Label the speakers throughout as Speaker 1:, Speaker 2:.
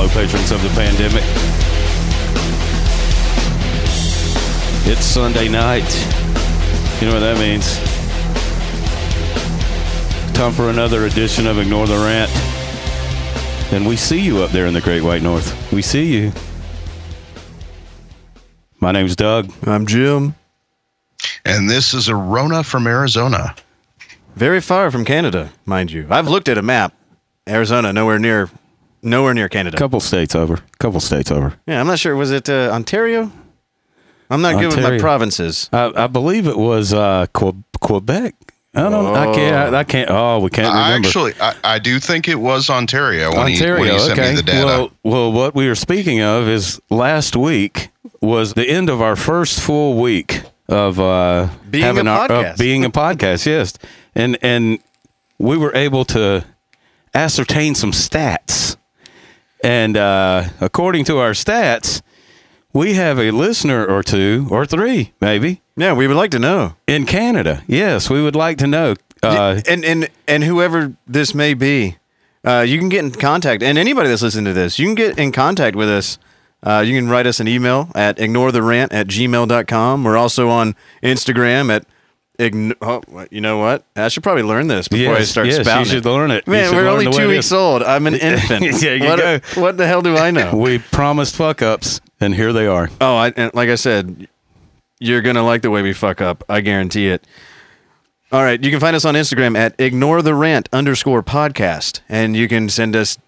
Speaker 1: fellow patrons of the pandemic. It's Sunday night. You know what that means? Time for another edition of Ignore the Rant. And we see you up there in the Great White North. We see you. My name's Doug.
Speaker 2: I'm Jim.
Speaker 3: And this is Arona from Arizona.
Speaker 2: Very far from Canada, mind you. I've looked at a map. Arizona, nowhere near, nowhere near Canada.
Speaker 1: A couple states over. A couple states over.
Speaker 2: Yeah, I'm not sure. Was it uh, Ontario? I'm not good with my provinces.
Speaker 1: I, I believe it was uh, Que- Quebec. I don't know. I can't. I, I can't. Oh, we can't
Speaker 3: I
Speaker 1: remember.
Speaker 3: actually, I, I do think it was Ontario when,
Speaker 1: Ontario.
Speaker 3: he, when he sent
Speaker 1: okay.
Speaker 3: me the data.
Speaker 1: Well, well, what we were speaking of is last week was the end of our first full week of uh,
Speaker 2: Being
Speaker 1: having
Speaker 2: a
Speaker 1: our,
Speaker 2: podcast.
Speaker 1: of being a podcast. Yes, and and we were able to ascertain some stats, and uh, according to our stats, we have a listener or two or three, maybe
Speaker 2: Yeah, we would like to know.
Speaker 1: in Canada. Yes, we would like to know. Uh,
Speaker 2: and and and whoever this may be, uh, you can get in contact. And anybody that's listening to this, you can get in contact with us. Uh, you can write us an email at ignoretherant at gmail.com. We're also on Instagram at ign- oh, you know what? I should probably learn this before I
Speaker 1: Yes,
Speaker 2: start
Speaker 1: yes, you should
Speaker 2: it.
Speaker 1: learn it.
Speaker 2: Man, we're only two weeks old. I'm an infant.
Speaker 1: There you
Speaker 2: what,
Speaker 1: go.
Speaker 2: what the hell do I know?
Speaker 1: we promised fuck ups, and here they are.
Speaker 2: Oh, I, and like I said, you're gonna like the way we fuck up. I guarantee it. All right, you can find us on Instagram at ignore the rant underscore podcast, and you can send us,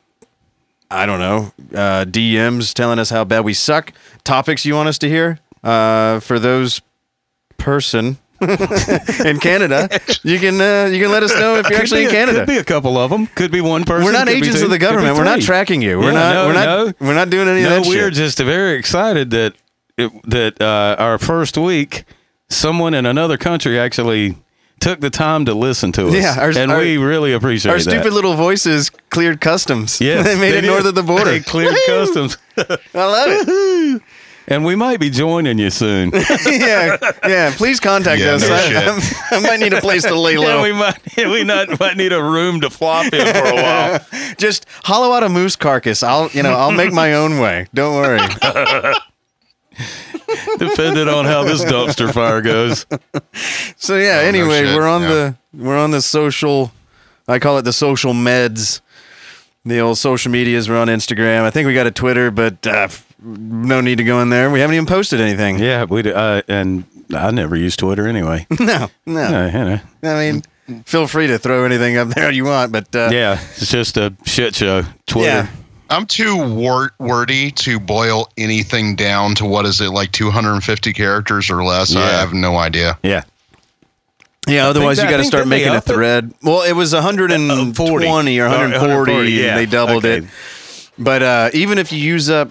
Speaker 2: I don't know, uh, DMs telling us how bad we suck, topics you want us to hear. Uh, for those person in Canada, you can uh, you can let us know if you're
Speaker 1: Could
Speaker 2: actually
Speaker 1: be
Speaker 2: in Canada.
Speaker 1: Could be a couple of them. Could be one person.
Speaker 2: We're not agents
Speaker 1: two,
Speaker 2: of the government. We're not tracking you. We're
Speaker 1: Yeah,
Speaker 2: not.
Speaker 1: no,
Speaker 2: we're not.
Speaker 1: no.
Speaker 2: We're not doing any
Speaker 1: No,
Speaker 2: of that
Speaker 1: we're
Speaker 2: shit.
Speaker 1: just very excited that it, that uh, our first week, someone in another country actually took the time to listen to us.
Speaker 2: Yeah, our-
Speaker 1: and
Speaker 2: our-
Speaker 1: we really appreciate that.
Speaker 2: Our
Speaker 1: that.
Speaker 2: stupid little voices cleared customs.
Speaker 1: Yes,
Speaker 2: they made it
Speaker 1: did.
Speaker 2: north of the border.
Speaker 1: They cleared customs,
Speaker 2: I love it.
Speaker 1: And we might be joining you soon.
Speaker 2: yeah, yeah. Please contact
Speaker 3: Yeah,
Speaker 2: us.
Speaker 3: no
Speaker 2: I,
Speaker 3: shit.
Speaker 2: I might need a place to lay low.
Speaker 1: yeah, we might. We not might need a room to flop in for a while.
Speaker 2: Just hollow out a moose carcass. I'll, you know, I'll make my own way. Don't worry.
Speaker 1: depending on how this dumpster fire goes.
Speaker 2: So yeah.
Speaker 3: Oh,
Speaker 2: anyway,
Speaker 3: shit.
Speaker 2: we're on
Speaker 3: Yeah.
Speaker 2: the we're on the social. I call it the social meds. The old social medias. We're on Instagram. I think we got a Twitter, but uh, no need to go in there. We haven't even posted anything.
Speaker 1: Yeah, we do, uh, and I never use Twitter anyway.
Speaker 2: No, no.
Speaker 1: Uh, you know.
Speaker 2: I mean, feel free to throw anything up there you want, but uh,
Speaker 1: Yeah, it's just a shit show. Twitter.
Speaker 2: Yeah.
Speaker 3: I'm too wor- wordy to boil anything down to what is it like 250 characters or less. I have no idea.
Speaker 1: Yeah.
Speaker 2: Yeah, otherwise
Speaker 1: that-
Speaker 2: you
Speaker 1: I
Speaker 2: got to start making a
Speaker 1: up it?
Speaker 2: thread. Well, it was 120
Speaker 1: 40.
Speaker 2: or 140,
Speaker 1: 140, yeah.
Speaker 2: and they doubled
Speaker 1: Okay.
Speaker 2: it. But uh, even if you use up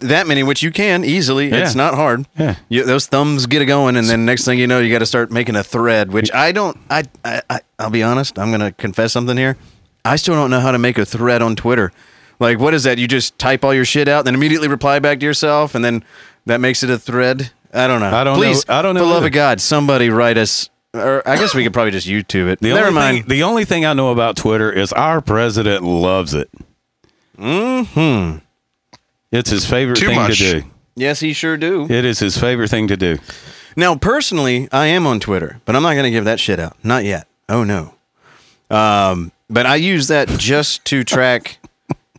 Speaker 2: that many, which you can easily,
Speaker 1: Yeah.
Speaker 2: it's not hard.
Speaker 1: Yeah.
Speaker 2: You, those thumbs get it going, and then next thing you know, you got to start making a thread. Which I don't. I, I, I I'll be honest. I'm gonna confess something here. I still don't know how to make a thread on Twitter. Like, what is that? You just type all your shit out, then immediately reply back to yourself, and then that makes it a thread. I don't know.
Speaker 1: I don't know-
Speaker 2: Please,
Speaker 1: I don't know
Speaker 2: For the love of God, somebody write us. Or I guess we could probably just YouTube it.
Speaker 1: The
Speaker 2: Never
Speaker 1: only
Speaker 2: mind.
Speaker 1: Thing, the only thing I know about Twitter is our president loves it. Hmm. It's his favorite
Speaker 3: Too
Speaker 1: thing
Speaker 3: much.
Speaker 1: to do.
Speaker 2: yes, he sure do.
Speaker 1: It is his favorite thing to do.
Speaker 2: Now, personally, I am on Twitter, but I'm not going to give that shit out. Not yet. Oh no. Um, but I use that just to track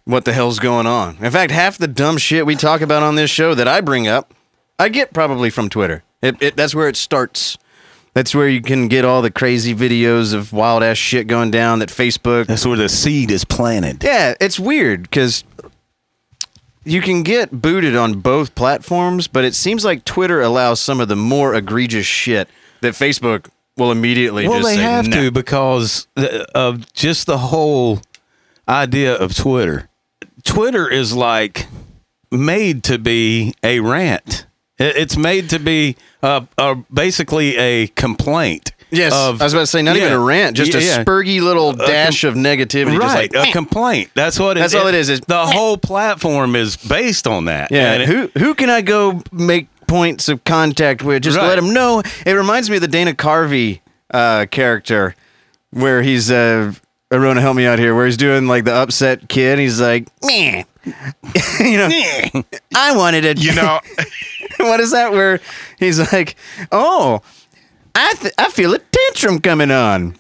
Speaker 2: what the hell's going on. In fact, half the dumb shit we talk about on this show that I bring up, I get probably from Twitter. It, it that's where it starts. That's where you can get all the crazy videos of wild ass shit going down that Facebook
Speaker 1: That's where the seed is planted.
Speaker 2: Yeah, it's weird because you can get booted on both platforms, but it seems like Twitter allows some of the more egregious shit that Facebook will immediately
Speaker 1: Well, they
Speaker 2: say
Speaker 1: have to because of just the whole idea of Twitter. Twitter is like made to be a rant. It's made to be uh, uh, basically a complaint.
Speaker 2: Yes,
Speaker 1: of-
Speaker 2: I was about to say not even a rant, just a
Speaker 1: yeah.
Speaker 2: spurgy little dash of negativity.
Speaker 1: Right,
Speaker 2: just like,
Speaker 1: a complaint. That's what it
Speaker 2: That's all it is, is-
Speaker 1: the whole platform is based on that.
Speaker 2: yeah,
Speaker 1: And it-
Speaker 2: who who can I go make points of contact with? Just
Speaker 1: Right.
Speaker 2: let him know. It reminds me of the Dana Carvey uh, character, where he's uh, Arona, help me out here. Where he's doing like the upset kid. He's like, meh. you know, I wanted to.
Speaker 3: You know,
Speaker 2: what is that? Where he's like, oh, I th- I feel a tantrum coming on.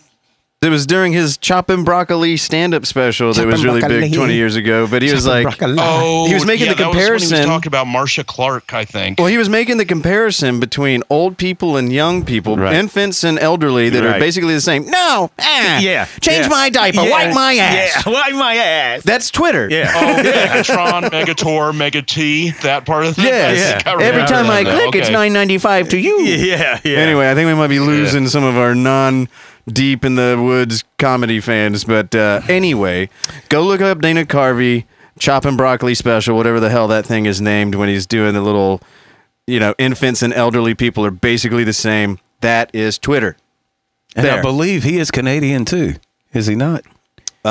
Speaker 2: It was during his chopping broccoli stand-up special that was really
Speaker 4: broccoli.
Speaker 2: big 20 years ago. But he was like,
Speaker 3: oh,
Speaker 2: He was making
Speaker 3: yeah,
Speaker 2: the
Speaker 3: that he was
Speaker 2: comparison.
Speaker 3: talking about Marcia Clark, I think.
Speaker 2: Well, he was making the comparison between old people and young people,
Speaker 1: Right.
Speaker 2: infants and elderly that are basically the same. No, ah,
Speaker 1: Yeah.
Speaker 2: change
Speaker 1: yeah.
Speaker 2: my diaper,
Speaker 1: Yeah.
Speaker 2: wipe my ass.
Speaker 1: Yeah, wipe my ass.
Speaker 2: That's Twitter.
Speaker 1: Yeah.
Speaker 3: Oh, Megatron, Megator, Mega T, that part of the
Speaker 2: Yeah,
Speaker 3: I
Speaker 2: yeah. Every
Speaker 3: remember
Speaker 2: time I
Speaker 3: that.
Speaker 2: click, it's nine ninety five to you.
Speaker 1: Yeah, yeah.
Speaker 2: Anyway, I think we might be losing some of our non deep in the woods comedy fans. But uh, anyway, go look up Dana Carvey chopping broccoli special, whatever the hell that thing is named when he's doing the little, you know, infants and elderly people are basically the same. That is Twitter.
Speaker 1: and I believe he is Canadian too. Is he not? I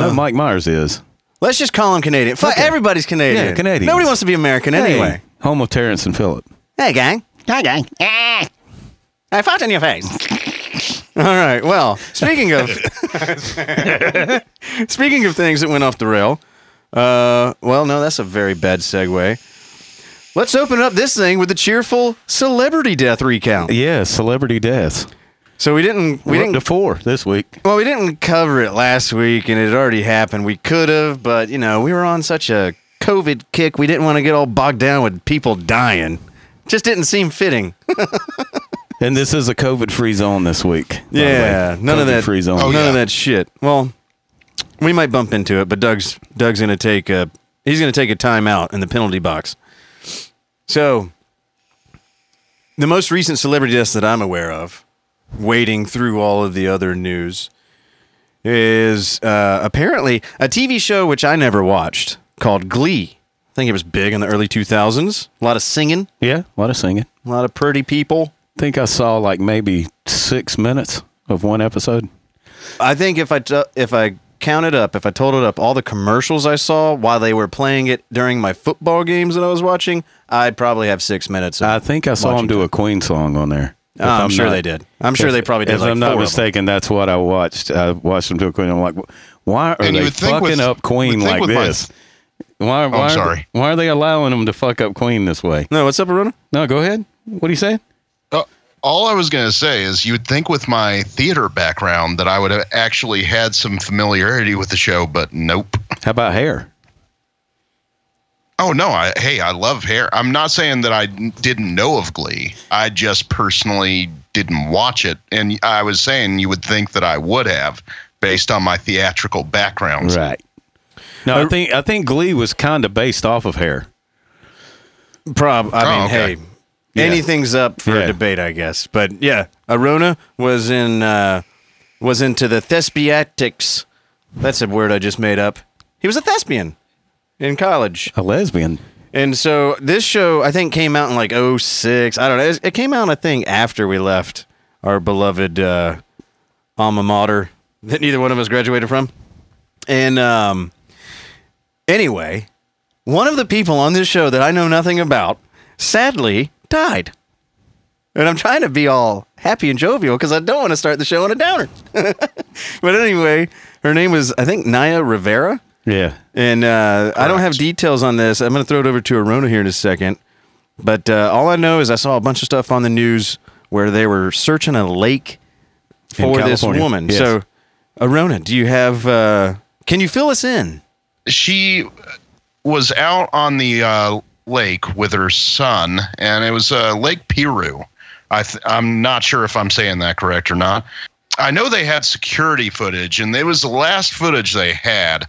Speaker 1: know
Speaker 2: Uh,
Speaker 1: Mike Myers is.
Speaker 2: let's just call him Canadian. Fuck,
Speaker 1: Okay.
Speaker 2: everybody's Canadian.
Speaker 1: Yeah, Canadians.
Speaker 2: Nobody wants to be American anyway.
Speaker 1: Hey, home of Terrance and Phillip.
Speaker 2: Hey, gang.
Speaker 4: Hi, gang.
Speaker 2: I fought in your face. All right. Well, speaking of speaking of things that went off the rail, uh, well, no, that's a very bad segue. Let's open up this thing with a cheerful celebrity death recount.
Speaker 1: Yeah, celebrity deaths.
Speaker 2: So we didn't we
Speaker 1: We're
Speaker 2: didn't
Speaker 1: to four this week.
Speaker 2: well we didn't cover it last week, and it already happened. We could have, but you know we were on such a COVID kick. We didn't want to get all bogged down with people dying. Just didn't seem fitting.
Speaker 1: And this is a COVID-free zone this week.
Speaker 2: Yeah,
Speaker 1: way.
Speaker 2: none of that.
Speaker 1: COVID-free zone.
Speaker 3: Oh,
Speaker 2: none of that shit. Well, we might bump into it, but Doug's Doug's gonna take a he's gonna take a timeout in the penalty box. So, the most recent celebrity deaths that I'm aware of, wading through all of the other news, is uh, apparently a TV show which I never watched called Glee. I think it was big in the early 2000s. A lot of singing,
Speaker 1: Yeah, a lot of singing.
Speaker 2: a lot of pretty people.
Speaker 1: Think I saw like maybe six minutes of one episode.
Speaker 2: I think if I t- if I counted up, if I totaled up all the commercials I saw while they were playing it during my football games that I was watching, I'd probably have six minutes. Of
Speaker 1: I think I saw them do a Queen song on there.
Speaker 2: Oh,
Speaker 1: If
Speaker 2: I'm, sure
Speaker 1: not-
Speaker 2: they did. I'm sure they probably did.
Speaker 1: If
Speaker 2: like
Speaker 1: I'm not
Speaker 2: four of them.
Speaker 1: mistaken, that's what I watched. I watched them do a Queen. I'm like, why are
Speaker 3: And
Speaker 1: they fucking
Speaker 3: with-
Speaker 1: up Queen like
Speaker 3: with my-
Speaker 1: this? Why? Oh, why, are-
Speaker 3: sorry.
Speaker 1: why are they allowing them to fuck up Queen this way?
Speaker 2: No, what's up, Aruna?
Speaker 1: No, go ahead. What are you saying?
Speaker 3: Uh, all I was going to say is you'd think with my theater background that I would have actually had some familiarity with the show, but nope.
Speaker 1: How about hair?
Speaker 3: Oh no! I hey, I love hair. I'm not saying that I didn't know of Glee. I just personally didn't watch it, and I was saying you would think that I would have, based on my theatrical background.
Speaker 1: Right. No, I think I think Glee was kind of based off of hair.
Speaker 2: Prob. I
Speaker 3: Oh,
Speaker 2: mean,
Speaker 3: okay.
Speaker 2: hey,
Speaker 1: Yeah.
Speaker 2: anything's up for
Speaker 1: Yeah.
Speaker 2: a debate, I guess. But yeah, Arona was in uh, was into the thespiatics. That's a word I just made up. He was a thespian in college.
Speaker 1: A lesbian.
Speaker 2: And so this show, I think, came out in like 06. I don't know. It it came out, I think, after we left our beloved uh, alma mater that neither one of us graduated from. And um, anyway, one of the people on this show that I know nothing about sadly died. And I'm trying to be all happy and jovial because I don't want to start the show on a downer. but anyway, her name was, I think, Naya Rivera.
Speaker 1: Yeah.
Speaker 2: And uh, I don't have details on this. I'm going to throw it over to Arona here in a second. But uh, all I know is I saw a bunch of stuff on the news where they were searching a lake for this woman.
Speaker 1: yes.
Speaker 2: So, Arona, do you have? Uh, can you fill us in?
Speaker 3: she was out on the uh, lake with her son, and it was uh, Lake Piru. I th- I'm not sure if I'm saying that correct or not. I know they had security footage, and it was the last footage they had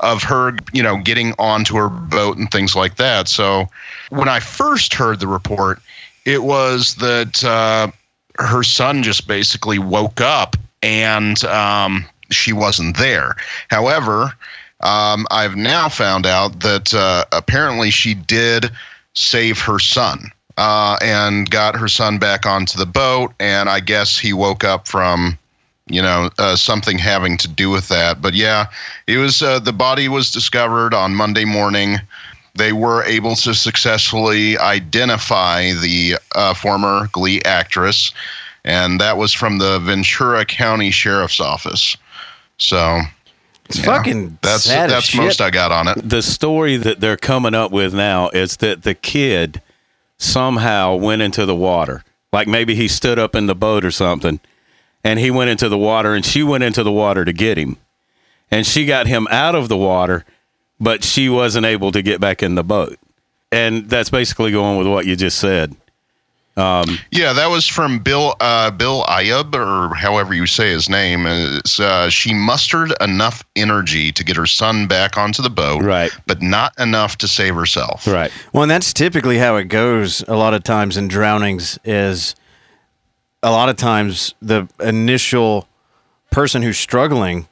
Speaker 3: of her, you know, getting onto her boat and things like that. So when I first heard the report, it was that uh, her son just basically woke up and um, she wasn't there. However, um, I've now found out that uh, apparently she did save her son uh, and got her son back onto the boat. And I guess he woke up from, you know, uh, something having to do with that. But yeah, it was uh, the body was discovered on Monday morning. They were able to successfully identify the uh, former Glee actress, and that was from the Ventura County Sheriff's Office. So
Speaker 2: It's
Speaker 3: yeah,
Speaker 2: fucking
Speaker 3: that's
Speaker 2: sad
Speaker 3: that's
Speaker 2: shit.
Speaker 3: most I got on it.
Speaker 1: the story that they're coming up with now is that the kid somehow went into the water. Like maybe he stood up in the boat or something and he went into the water and she went into the water to get him. And she got him out of the water, but she wasn't able to get back in the boat. And that's basically going with what you just said.
Speaker 3: Yeah, that was from Bill uh, Bill Ayub, or however you say his name. It's, uh, she mustered enough energy to get her son back onto the boat,
Speaker 1: Right.
Speaker 3: but not enough to save herself.
Speaker 1: Right.
Speaker 2: Well, and that's typically how it goes a lot of times in drownings is a lot of times the initial person who's struggling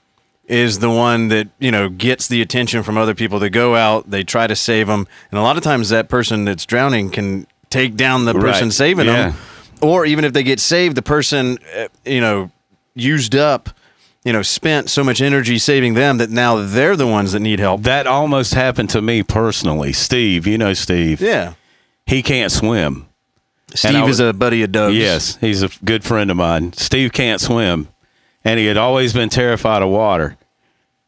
Speaker 2: is the one that, you know, gets the attention from other people that go out, they try to save them, and a lot of times that person that's drowning can take down the person
Speaker 1: Right.
Speaker 2: saving
Speaker 1: Yeah.
Speaker 2: them. Or even if they get saved, the person, uh, you know, used up, you know, spent so much energy saving them that now they're the ones that need help.
Speaker 1: That almost happened to me personally. Steve, you know Steve.
Speaker 2: Yeah.
Speaker 1: He can't swim.
Speaker 2: Steve
Speaker 1: I
Speaker 2: is a buddy of Doug's.
Speaker 1: Yes, he's a good friend of mine. Steve can't swim, and he had always been terrified of water.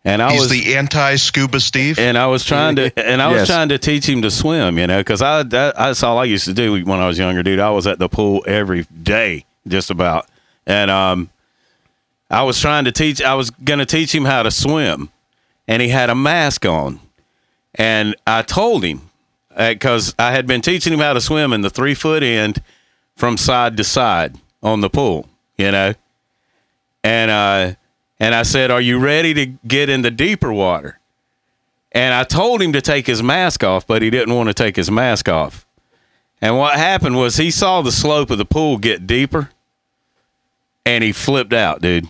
Speaker 1: And I
Speaker 3: He's
Speaker 1: was
Speaker 3: the anti-scuba Steve.
Speaker 1: and I was trying to and I was trying to teach him to swim, you know, because I that, that's all I used to do when I was younger, dude. I was at the pool every day, just about, and um, I was trying to teach. I was gonna teach him how to swim, and he had a mask on, and I told him because I had been teaching him how to swim in the three foot end from side to side on the pool, you know, and uh, and I said, "Are you ready to get in the deeper water?" And I told him to take his mask off, but he didn't want to take his mask off. And what happened was he saw the slope of the pool get deeper, and he flipped out, dude.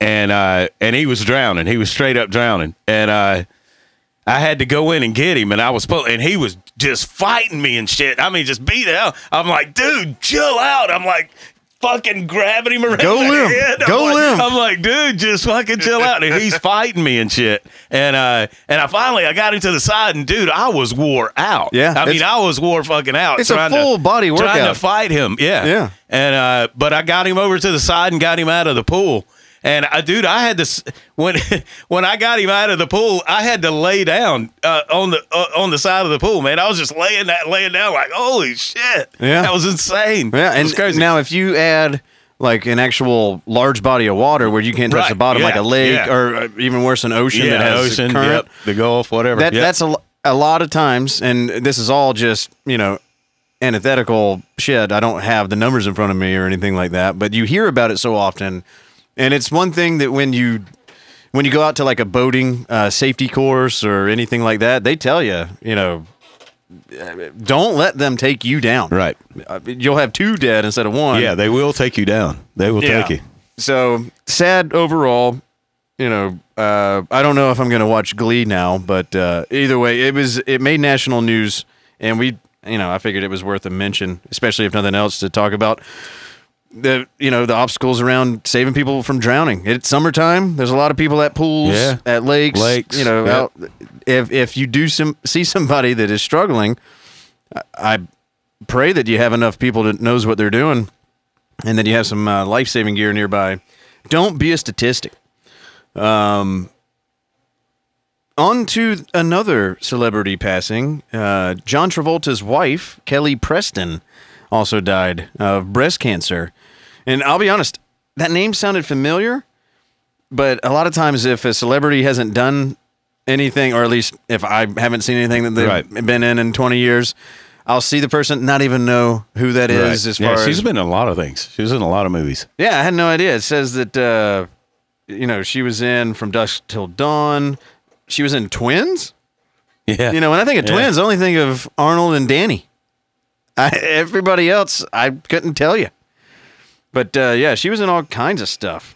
Speaker 1: And uh, and he was drowning. He was straight up drowning. And uh, I had to go in and get him, and I was and he was just fighting me and shit. I mean, just beat out. I'm like, dude, chill out. I'm like. Fucking grabbing him around
Speaker 2: Go
Speaker 1: the
Speaker 2: limp.
Speaker 1: head. I'm
Speaker 2: Go
Speaker 1: like,
Speaker 2: limp.
Speaker 1: I'm like, dude, just fucking chill out. And he's fighting me and shit. And uh, and I finally I got him to the side, and dude, I was wore out.
Speaker 2: Yeah,
Speaker 1: I mean, I was wore fucking out.
Speaker 2: It's a
Speaker 1: trying to-
Speaker 2: full body
Speaker 1: Trying
Speaker 2: workout.
Speaker 1: to fight him. Yeah.
Speaker 2: Yeah.
Speaker 1: And uh, but I got him over to the side and got him out of the pool. And I, dude, I had to when when I got him out of the pool, I had to lay down uh, on the uh, on the side of the pool, man. I was just laying that laying down like, holy shit,
Speaker 2: Yeah.
Speaker 1: that was insane.
Speaker 2: Yeah, and
Speaker 1: crazy.
Speaker 2: now if you add like an actual large body of water where you can't touch
Speaker 1: Right,
Speaker 2: the bottom, like a lake
Speaker 1: yeah.
Speaker 2: or uh, even worse, an ocean
Speaker 1: yeah,
Speaker 2: that has
Speaker 1: ocean,
Speaker 2: current.
Speaker 1: yep, the Gulf, whatever.
Speaker 2: That
Speaker 1: Yep.
Speaker 2: that's a, a lot of times, and this is all just you know antithetical shit. I don't have the numbers in front of me or anything like that, but you hear about it so often, and it's one thing that when you when you go out to like a boating uh, safety course or anything like that, they tell you, you know, don't let them take you down.
Speaker 1: right.
Speaker 2: Uh, You'll have two dead instead of one.
Speaker 1: Yeah, they will take you down. They will take you.
Speaker 2: So sad overall. You know, uh, I don't know if I'm going to watch Glee now, but uh, either way, it was it made national news, and we, you know, I figured it was worth a mention, especially if nothing else to talk about the you know the obstacles around saving people from drowning. It's summertime. There's a lot of people at pools,
Speaker 1: Yeah.
Speaker 2: at lakes,
Speaker 1: Lakes,
Speaker 2: You know,
Speaker 1: yep.
Speaker 2: out, if if you do some see somebody that is struggling, I, I pray that you have enough people that knows what they're doing, and that you have some uh, life saving gear nearby. Don't be a statistic. Um, on to another celebrity passing. Uh, John Travolta's wife, Kelly Preston, also died of breast cancer. And I'll be honest, that name sounded familiar, but a lot of times if a celebrity hasn't done anything, or at least if I haven't seen anything that they've
Speaker 1: Right.
Speaker 2: been in in 20 years, I'll see the person, not even know who that is.
Speaker 1: Right.
Speaker 2: As
Speaker 1: yeah,
Speaker 2: far
Speaker 1: she's
Speaker 2: as
Speaker 1: been in a lot of things. She was in a lot of movies.
Speaker 2: yeah, I had no idea. It says that uh, you know she was in From Dusk Till Dawn. She was in Twins.
Speaker 1: Yeah.
Speaker 2: You know, when I think of
Speaker 1: Yeah.
Speaker 2: Twins, I only think of Arnold and Danny. I, everybody else, I couldn't tell you. But uh, yeah, she was in all kinds of stuff.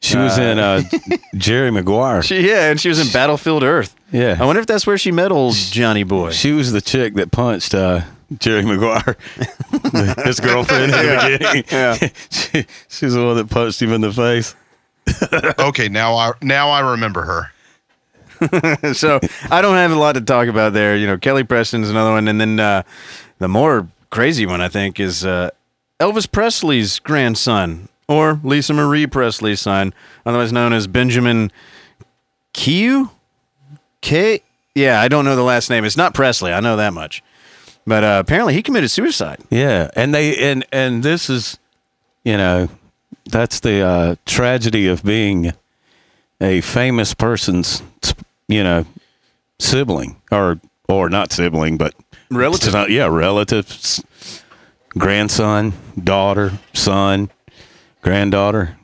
Speaker 1: she was in uh, Jerry Maguire.
Speaker 2: She yeah, and she was in Battlefield Earth.
Speaker 1: Yeah.
Speaker 2: I wonder if that's where she met old Johnny Boy.
Speaker 1: She was the chick that punched uh, Jerry Maguire, his girlfriend in the beginning.
Speaker 2: Yeah.
Speaker 1: she, she's the one that punched him in the face.
Speaker 3: okay, now I now I remember her.
Speaker 2: so I don't have a lot to talk about there. You know, Kelly Preston's another one, and then uh, the more crazy one I think is uh, Elvis Presley's grandson or Lisa Marie Presley's son, otherwise known as Benjamin Q. K. Yeah, I don't know the last name. It's not Presley. I know that much. But uh, apparently he committed suicide.
Speaker 1: Yeah, and they and and this is, you know, that's the uh, tragedy of being a famous person's, you know, sibling or or not sibling, but
Speaker 2: Relative.
Speaker 1: Not- yeah, relatives, grandson, daughter, son, granddaughter.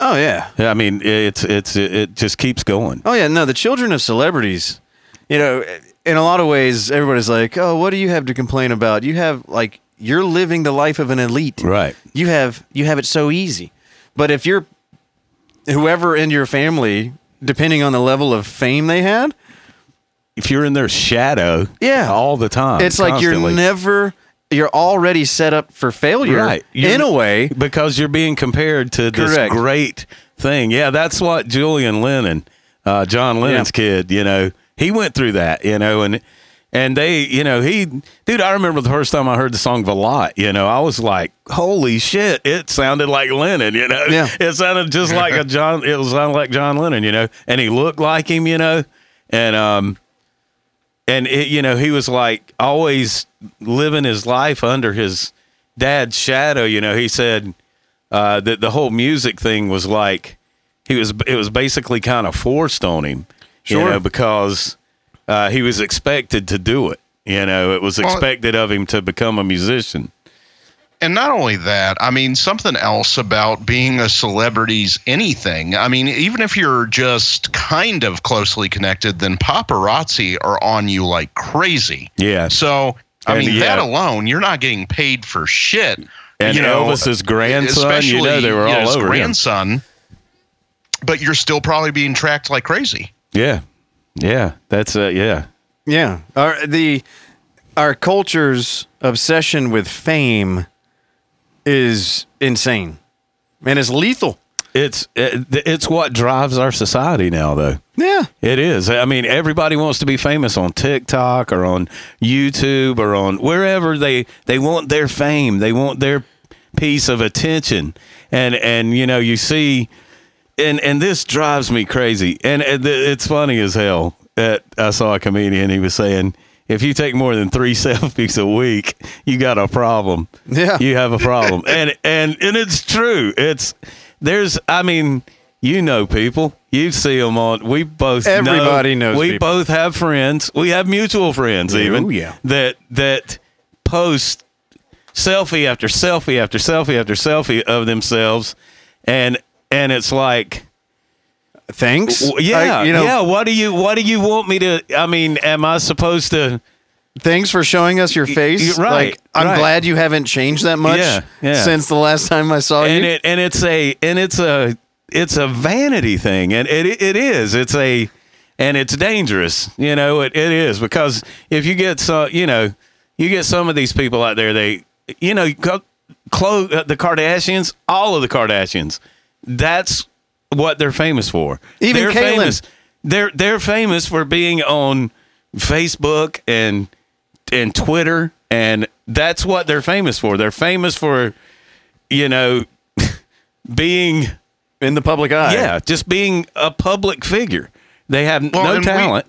Speaker 2: Oh yeah.
Speaker 1: Yeah, I mean, it's it's it just keeps going.
Speaker 2: Oh yeah. No, the children of celebrities. You know, in a lot of ways, everybody's like, "Oh, what do you have to complain about? You have like you're living the life of an elite.
Speaker 1: Right.
Speaker 2: You have you have it so easy." But if you're whoever in your family, depending on the level of fame they had,
Speaker 1: If you're in their shadow,
Speaker 2: Yeah.
Speaker 1: all the time,
Speaker 2: it's like you're never you're already set up for failure
Speaker 1: right
Speaker 2: in a way.
Speaker 1: because you're being compared to this
Speaker 2: Correct.
Speaker 1: great thing yeah that's what julian lennon uh, john lennon's
Speaker 2: Yeah.
Speaker 1: kid you know he went through that you know and and they you know he dude i remember the first time i heard the song Valotte, you know i was like holy shit it sounded like lennon you know
Speaker 2: Yeah.
Speaker 1: it sounded just like a john it was sounded like john lennon you know and he looked like him you know and um and it, you know he was like always living his life under his dad's shadow you know. He said uh, that the whole music thing was like he was it was basically kind of forced on him
Speaker 2: sure.
Speaker 1: you know because uh, he was expected to do it you know. It was expected of him to become a musician
Speaker 3: And not only that, I mean, something else about being a celebrity's anything. I mean, even if you're just kind of closely connected, then paparazzi are on you like crazy.
Speaker 1: yeah
Speaker 3: So, I
Speaker 1: And
Speaker 3: mean,
Speaker 1: yeah.
Speaker 3: that alone, you're not getting paid for shit.
Speaker 1: and
Speaker 3: you know,
Speaker 1: elvis's grandson you know they were all
Speaker 3: his
Speaker 1: over him
Speaker 3: grandson. But you're still probably being tracked like crazy.
Speaker 1: yeah yeah that's uh yeah
Speaker 2: Yeah. Our the our culture's obsession with fame is insane. And it's lethal.
Speaker 1: it's it, it's what drives our society now though
Speaker 2: Yeah.
Speaker 1: It is. I mean, everybody wants to be famous on TikTok or on YouTube or on wherever they they want their fame. They want their piece of attention. And and you know, you see and and this drives me crazy. And it- it's funny as hell. That I saw a comedian he was saying if you take more than 3 selfies a week, you got a problem.
Speaker 2: Yeah.
Speaker 1: You have a problem. and and and it's true. It's there's I mean, you know people. You see them on. We both. know-
Speaker 2: Everybody knows
Speaker 1: We
Speaker 2: people.
Speaker 1: both have friends. We have mutual friends, even
Speaker 2: oh, yeah.
Speaker 1: that that post selfie after selfie after selfie after selfie of themselves, and and it's like,
Speaker 2: Thanks.
Speaker 1: w- yeah,
Speaker 2: I- you know,
Speaker 1: yeah. What do you What do you want me to? I mean, am I supposed to?
Speaker 2: thanks for showing us your face.
Speaker 1: you're right,
Speaker 2: Like, I'm
Speaker 1: right.
Speaker 2: glad you haven't changed that much
Speaker 1: Yeah, yeah.
Speaker 2: since the last time I saw
Speaker 1: and
Speaker 2: you.
Speaker 1: it and it's a and it's a it's a vanity thing and it it is it's a and it's dangerous you know it, it is because if you get some you know you get some of these people out there they you know uh, the Kardashians all of the Kardashians that's what they're famous for.
Speaker 2: Even
Speaker 1: they're famous they're they're famous for being on Facebook and and Twitter and that's what they're famous for. They're famous for you know being
Speaker 2: in the public eye.
Speaker 1: yeah just being a public figure. They have
Speaker 3: Well,
Speaker 1: no talent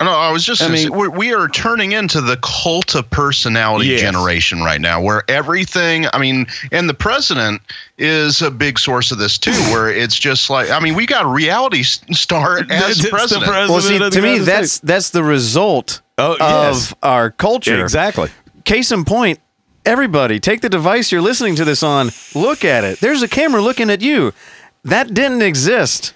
Speaker 3: No, I was just
Speaker 1: I mean-
Speaker 3: we're, we are turning into the cult of personality
Speaker 1: Yes.
Speaker 3: generation right now, where everything. I mean, and the president is a big source of this too, where it's just like, I mean, we got a reality star as
Speaker 1: It's the
Speaker 3: president.
Speaker 1: president.
Speaker 2: Well, see, to me, that's that's the result
Speaker 1: Oh,
Speaker 2: of
Speaker 1: yes.
Speaker 2: our culture.
Speaker 1: exactly
Speaker 2: Case in point, everybody, take the device you're listening to this on. Look at it. There's a camera looking at you. That didn't exist.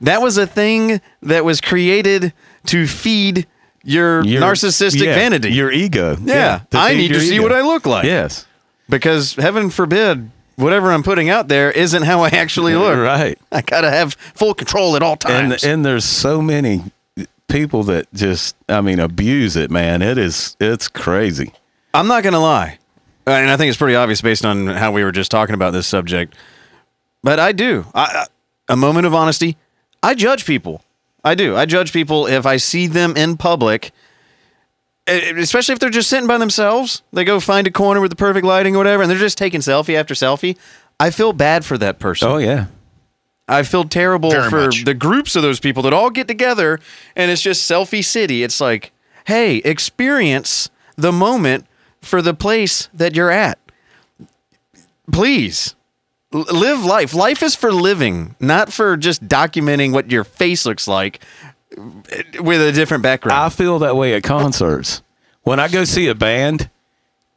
Speaker 2: That was a thing that was created to feed your,
Speaker 1: Your-
Speaker 2: narcissistic
Speaker 1: yeah,
Speaker 2: vanity.
Speaker 1: your ego
Speaker 2: yeah,
Speaker 1: to
Speaker 2: I need to see
Speaker 1: ego.
Speaker 2: what I look like.
Speaker 1: yes
Speaker 2: Because heaven forbid, whatever I'm putting out there isn't how I actually look.
Speaker 1: right
Speaker 2: I gotta have full control at all times.
Speaker 1: and and there's so many people that just i mean abuse it man it is it's crazy
Speaker 2: I'm not gonna lie, and I think it's pretty obvious based on how we were just talking about this subject. But I do. I, I, a moment of honesty. I judge people. I do. I judge people if I see them in public, especially if they're just sitting by themselves. They go find a corner with the perfect lighting or whatever, and they're just taking selfie after selfie. I feel bad for that person.
Speaker 1: Oh yeah.
Speaker 2: I feel terrible
Speaker 3: Very
Speaker 2: for
Speaker 3: much.
Speaker 2: the groups of those people that all get together and it's just selfie city. It's like, hey, experience the moment for the place that you're at. Please L- live life. Life is for living, not for just documenting what your face looks like uh, with a different background.
Speaker 1: I feel that way at concerts. When I go see a band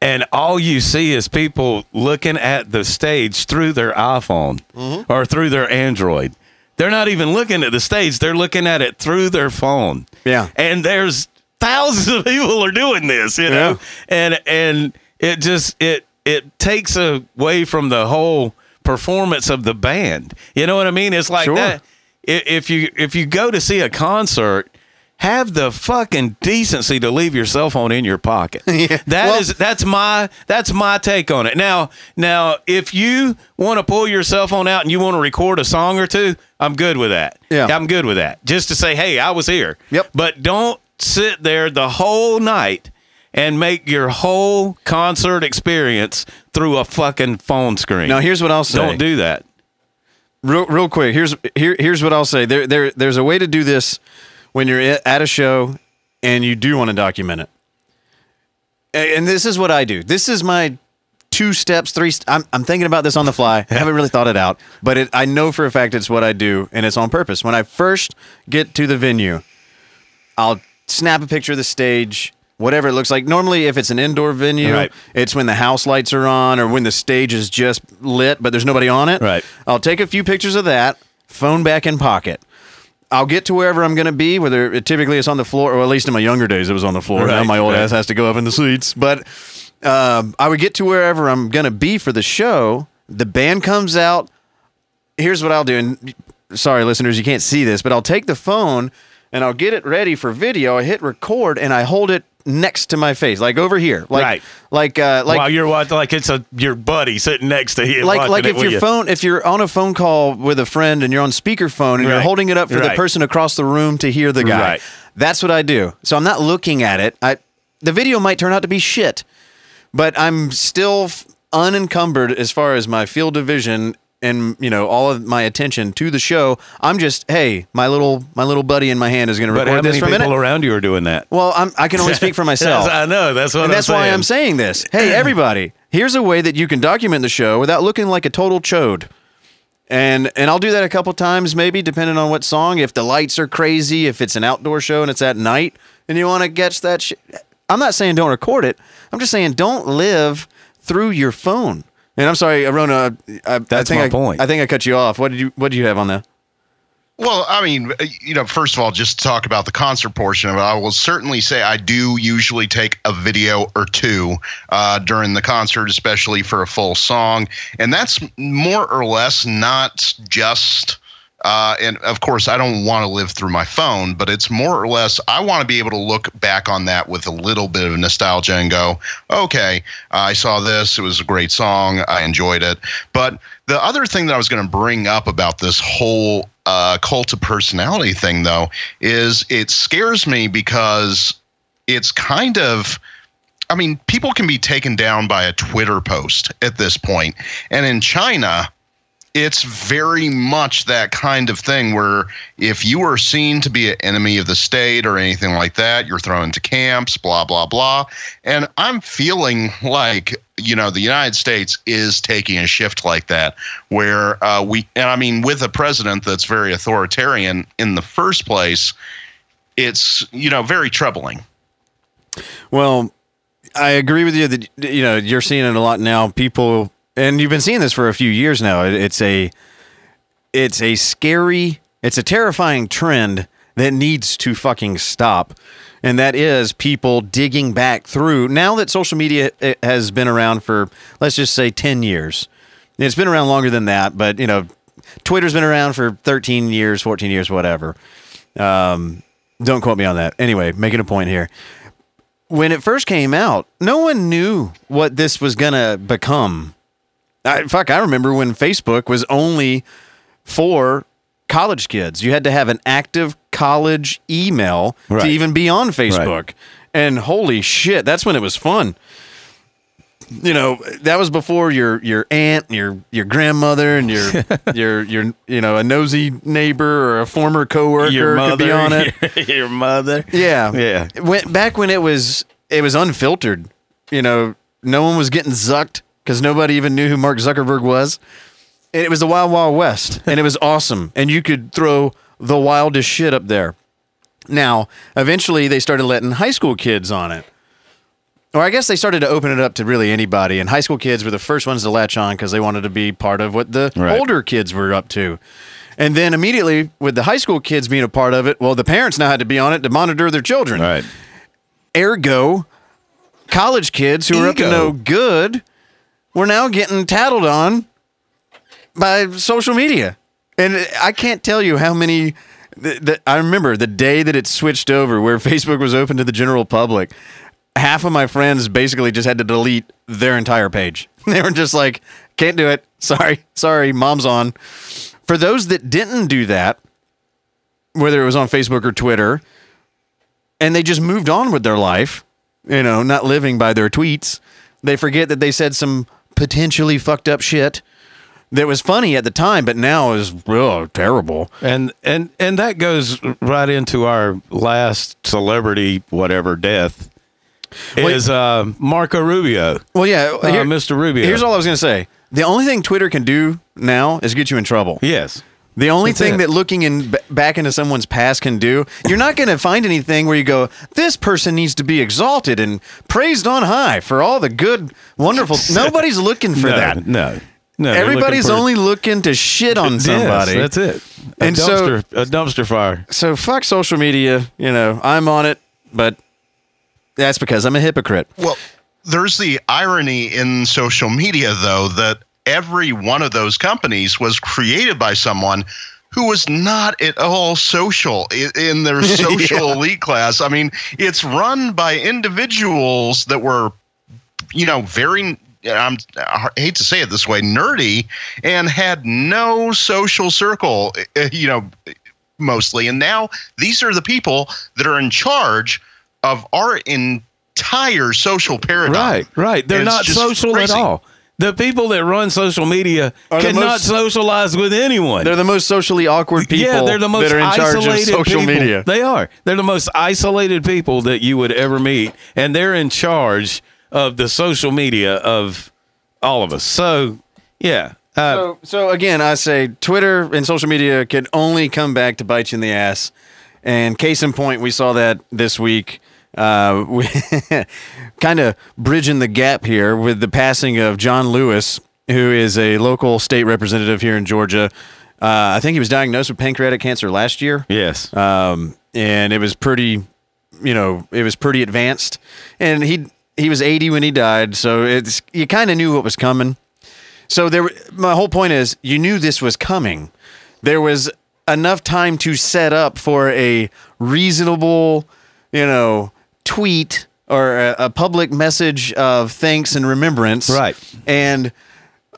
Speaker 1: and all you see is people looking at the stage through their iPhone
Speaker 2: Mm-hmm.
Speaker 1: or through their Android. They're not even looking at the stage, they're looking at it through their phone.
Speaker 2: Yeah.
Speaker 1: And there's thousands of people are doing this, you know.
Speaker 2: Yeah.
Speaker 1: And and it just it it takes away from the whole performance of the band. You know what I mean? It's like
Speaker 2: Sure.
Speaker 1: that if you if you go to see a concert, have the fucking decency to leave your cell phone in your pocket.
Speaker 2: Yeah.
Speaker 1: That is
Speaker 2: Well-
Speaker 1: that's my that's my take on it. Now now if you want to pull your cell phone out and you want to record a song or two, I'm good with that.
Speaker 2: Yeah.
Speaker 1: I'm good with that. Just to say, hey, I was here.
Speaker 2: Yep.
Speaker 1: But don't sit there the whole night and make your whole concert experience through a fucking phone screen.
Speaker 2: now, here's what I'll say.
Speaker 1: don't do that.
Speaker 2: real real quick here's here here's what i'll say there there there's a way to do this when you're at a show and you do want to document it and this is what i do this is my two steps three st- I'm, I'm thinking about this on the fly i haven't really thought it out but it, i know for a fact it's what i do and it's on purpose when i first get to the venue i'll snap a picture of the stage whatever it looks like normally if it's an indoor venue
Speaker 1: Right.
Speaker 2: it's when the house lights are on or when the stage is just lit but there's nobody on it
Speaker 1: Right.
Speaker 2: I'll take a few pictures of that, phone back in pocket. I'll get to wherever I'm going to be, whether it, typically it's on the floor, or at least in my younger days it was on the floor. now my old
Speaker 1: right.
Speaker 2: ass has to go up in the seats. But um, I would get to wherever I'm going to be for the show. The band comes out. Here's what I'll do. And sorry, listeners, you can't see this, but I'll take the phone and I'll get it ready for video. I hit record and I hold it next to my face, like over here, like
Speaker 1: Right.
Speaker 2: like uh, like
Speaker 1: While you're watching, like it's a your buddy sitting next to you,
Speaker 2: like like if your
Speaker 1: you.
Speaker 2: phone if you're on a phone call with a friend and you're on speakerphone and you're holding it up for the person across the room to hear the guy.
Speaker 1: Right.
Speaker 2: That's what I do. So I'm not looking at it. I the video might turn out to be shit, but I'm still f- unencumbered as far as my field of vision and you know all of my attention to the show. I'm just hey, my little my little buddy in my hand is going to
Speaker 1: But how
Speaker 2: record
Speaker 1: many
Speaker 2: this for a
Speaker 1: people
Speaker 2: minute.
Speaker 1: around you are doing that?
Speaker 2: well, I'm, I can only speak for myself.
Speaker 1: I know. That's what
Speaker 2: And
Speaker 1: I'm
Speaker 2: that's why
Speaker 1: saying.
Speaker 2: I'm saying this. Hey, everybody, here's a way that you can document the show without looking like a total chode. And and I'll do that a couple times, maybe depending on what song. If the lights are crazy, if it's an outdoor show and it's at night, and you want to catch that shit. I'm not saying don't record it. I'm just saying don't live through your phone. And I'm sorry, Arona. I, I
Speaker 1: That's
Speaker 2: think
Speaker 1: my
Speaker 2: I,
Speaker 1: point.
Speaker 2: I think I cut you off. What did you What did you have on that?
Speaker 3: Well, I mean, uh, you know, first of all, just to talk about the concert portion of it, I will certainly say I do usually take a video or two uh, during the concert, especially for a full song. And that's more or less not just. Uh, and of course, I don't want to live through my phone, but it's more or less, I want to be able to look back on that with a little bit of nostalgia and go, okay, I saw this. It was a great song. I enjoyed it. But the other thing that I was going to bring up about this whole uh, cult of personality thing, though, is it scares me because it's kind of. I mean, people can be taken down by a Twitter post at this point. And in China, it's very much that kind of thing where if you are seen to be an enemy of the state or anything like that, you're thrown into camps, blah, blah, blah. And I'm feeling like, you know, the United States is taking a shift like that where uh, we, and I mean, with a president that's very authoritarian in the first place, it's, you know, very troubling.
Speaker 2: Well, I agree with you that you know you're seeing it a lot now. People, and you've been seeing this for a few years now. It's a, it's a scary, it's a terrifying trend that needs to fucking stop, and that is people digging back through. Now that social media eh, has been around for, let's just say, ten years, it's been around longer than that, but you know, Twitter's been around for 13 years, 14 years, whatever. Um, don't quote me on that. Anyway, making a point here when it first came out, no one knew what this was gonna become. I, fuck, I remember when Facebook was only for college kids. You had to have an active college email
Speaker 1: Right.
Speaker 2: to even be on Facebook. And holy shit, that's when it was fun. you know that was before your your aunt, and your your grandmother, and your your your you know a nosy neighbor or a former coworker
Speaker 1: Your mother,
Speaker 2: could be on it.
Speaker 1: Your, mother.
Speaker 2: Yeah,
Speaker 1: Yeah.
Speaker 2: When, back when it was it was unfiltered, you know, no one was getting zucked because nobody even knew who Mark Zuckerberg was. And it was the Wild Wild West, and it was awesome. And you could throw the wildest shit up there. Now, eventually, they started letting high school kids on it. Or I guess they started to open it up to really anybody, and high school kids were the first ones to latch on because they wanted to be part of what the
Speaker 1: Right.
Speaker 2: older kids were up to. And then immediately, with the high school kids being a part of it, well, the parents now had to be on it to monitor their children.
Speaker 1: Right.
Speaker 2: Ergo, college kids who are up to no good were now getting tattled on by social media. And I can't tell you how many. th- th- I remember the day that it switched over where Facebook was open to the general public. Half of my friends basically just had to delete their entire page. They were just like, can't do it. Sorry. Sorry. Mom's on. For those that didn't do that, whether it was on Facebook or Twitter, and they just moved on with their life, you know, not living by their tweets. They forget that they said some potentially fucked up shit that was funny at the time, but now is oh, terrible.
Speaker 1: And and and that goes right into our last celebrity whatever death is uh, Marco Rubio.
Speaker 2: Well, yeah,
Speaker 1: Uh, Mr. Rubio.
Speaker 2: Here's all I was gonna say. The only thing Twitter can do now is get you in trouble.
Speaker 1: Yes.
Speaker 2: The only
Speaker 1: That's
Speaker 2: thing
Speaker 1: it.
Speaker 2: that looking in b- back into someone's past can do, you're not going to find anything where you go, this person needs to be exalted and praised on high for all the good, wonderful. Nobody's looking for
Speaker 1: no,
Speaker 2: that.
Speaker 1: No. No.
Speaker 2: Everybody's
Speaker 1: looking for-
Speaker 2: only looking to shit on
Speaker 1: Yes,
Speaker 2: somebody.
Speaker 1: that's it. A
Speaker 2: And so-
Speaker 1: a dumpster fire.
Speaker 2: so fuck social media. You know, I'm on it, but that's because I'm a hypocrite.
Speaker 3: Well, there's the irony in social media, though, that every one of those companies was created by someone who was not at all social in their social elite class. I mean, it's run by individuals that were, you know, very. I'm, I hate to say it this way, nerdy, and had no social circle, uh, you know, mostly. And now these are the people that are in charge of our entire social paradigm.
Speaker 1: Right, right. They're
Speaker 3: It's
Speaker 1: not social
Speaker 3: crazy.
Speaker 1: at all. The people that run social media
Speaker 2: Are
Speaker 1: cannot
Speaker 2: most-
Speaker 1: socialize with anyone.
Speaker 2: They're the most socially awkward people
Speaker 1: yeah, they're the most
Speaker 2: that are in charge of
Speaker 1: isolated
Speaker 2: social
Speaker 1: people.
Speaker 2: media.
Speaker 1: They are. They're the most isolated people that you would ever meet, and they're in charge of the social media of all of us. So, yeah. Uh,
Speaker 2: So, so again, I say Twitter and social media can only come back to bite you in the ass. And case in point, we saw that this week. Uh, we kind of bridging the gap here with the passing of John Lewis, who is a local state representative here in Georgia. Uh, I think he was diagnosed with pancreatic cancer last year
Speaker 1: yes.
Speaker 2: um, and it was pretty, you know, it was pretty advanced. And he he was 80 when he died, so it's you kind of knew what was coming. So there, my whole point is, you knew this was coming. There was enough time to set up for a reasonable, you know, tweet or a, a public message of thanks and remembrance.
Speaker 1: Right.
Speaker 2: And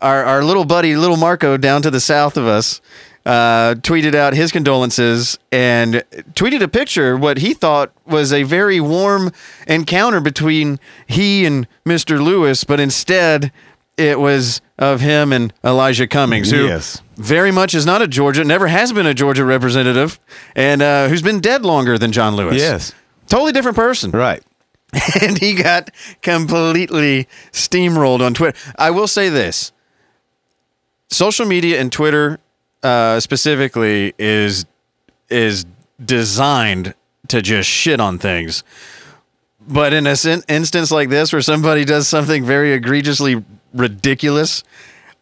Speaker 2: our, our little buddy, little Marco, down to the south of us, uh, tweeted out his condolences and tweeted a picture what he thought was a very warm encounter between he and Mr. Lewis, but instead it was of him and Elijah Cummings, who
Speaker 1: Yes.
Speaker 2: very much is not a Georgia, never has been a Georgia representative, and uh, who's been dead longer than John Lewis.
Speaker 1: Yes.
Speaker 2: Totally different person
Speaker 1: Right.
Speaker 2: and he got completely steamrolled on Twitter. I will say this: social media and Twitter, uh, specifically, is is designed to just shit on things. But in a sin- instance like this, where somebody does something very egregiously ridiculous,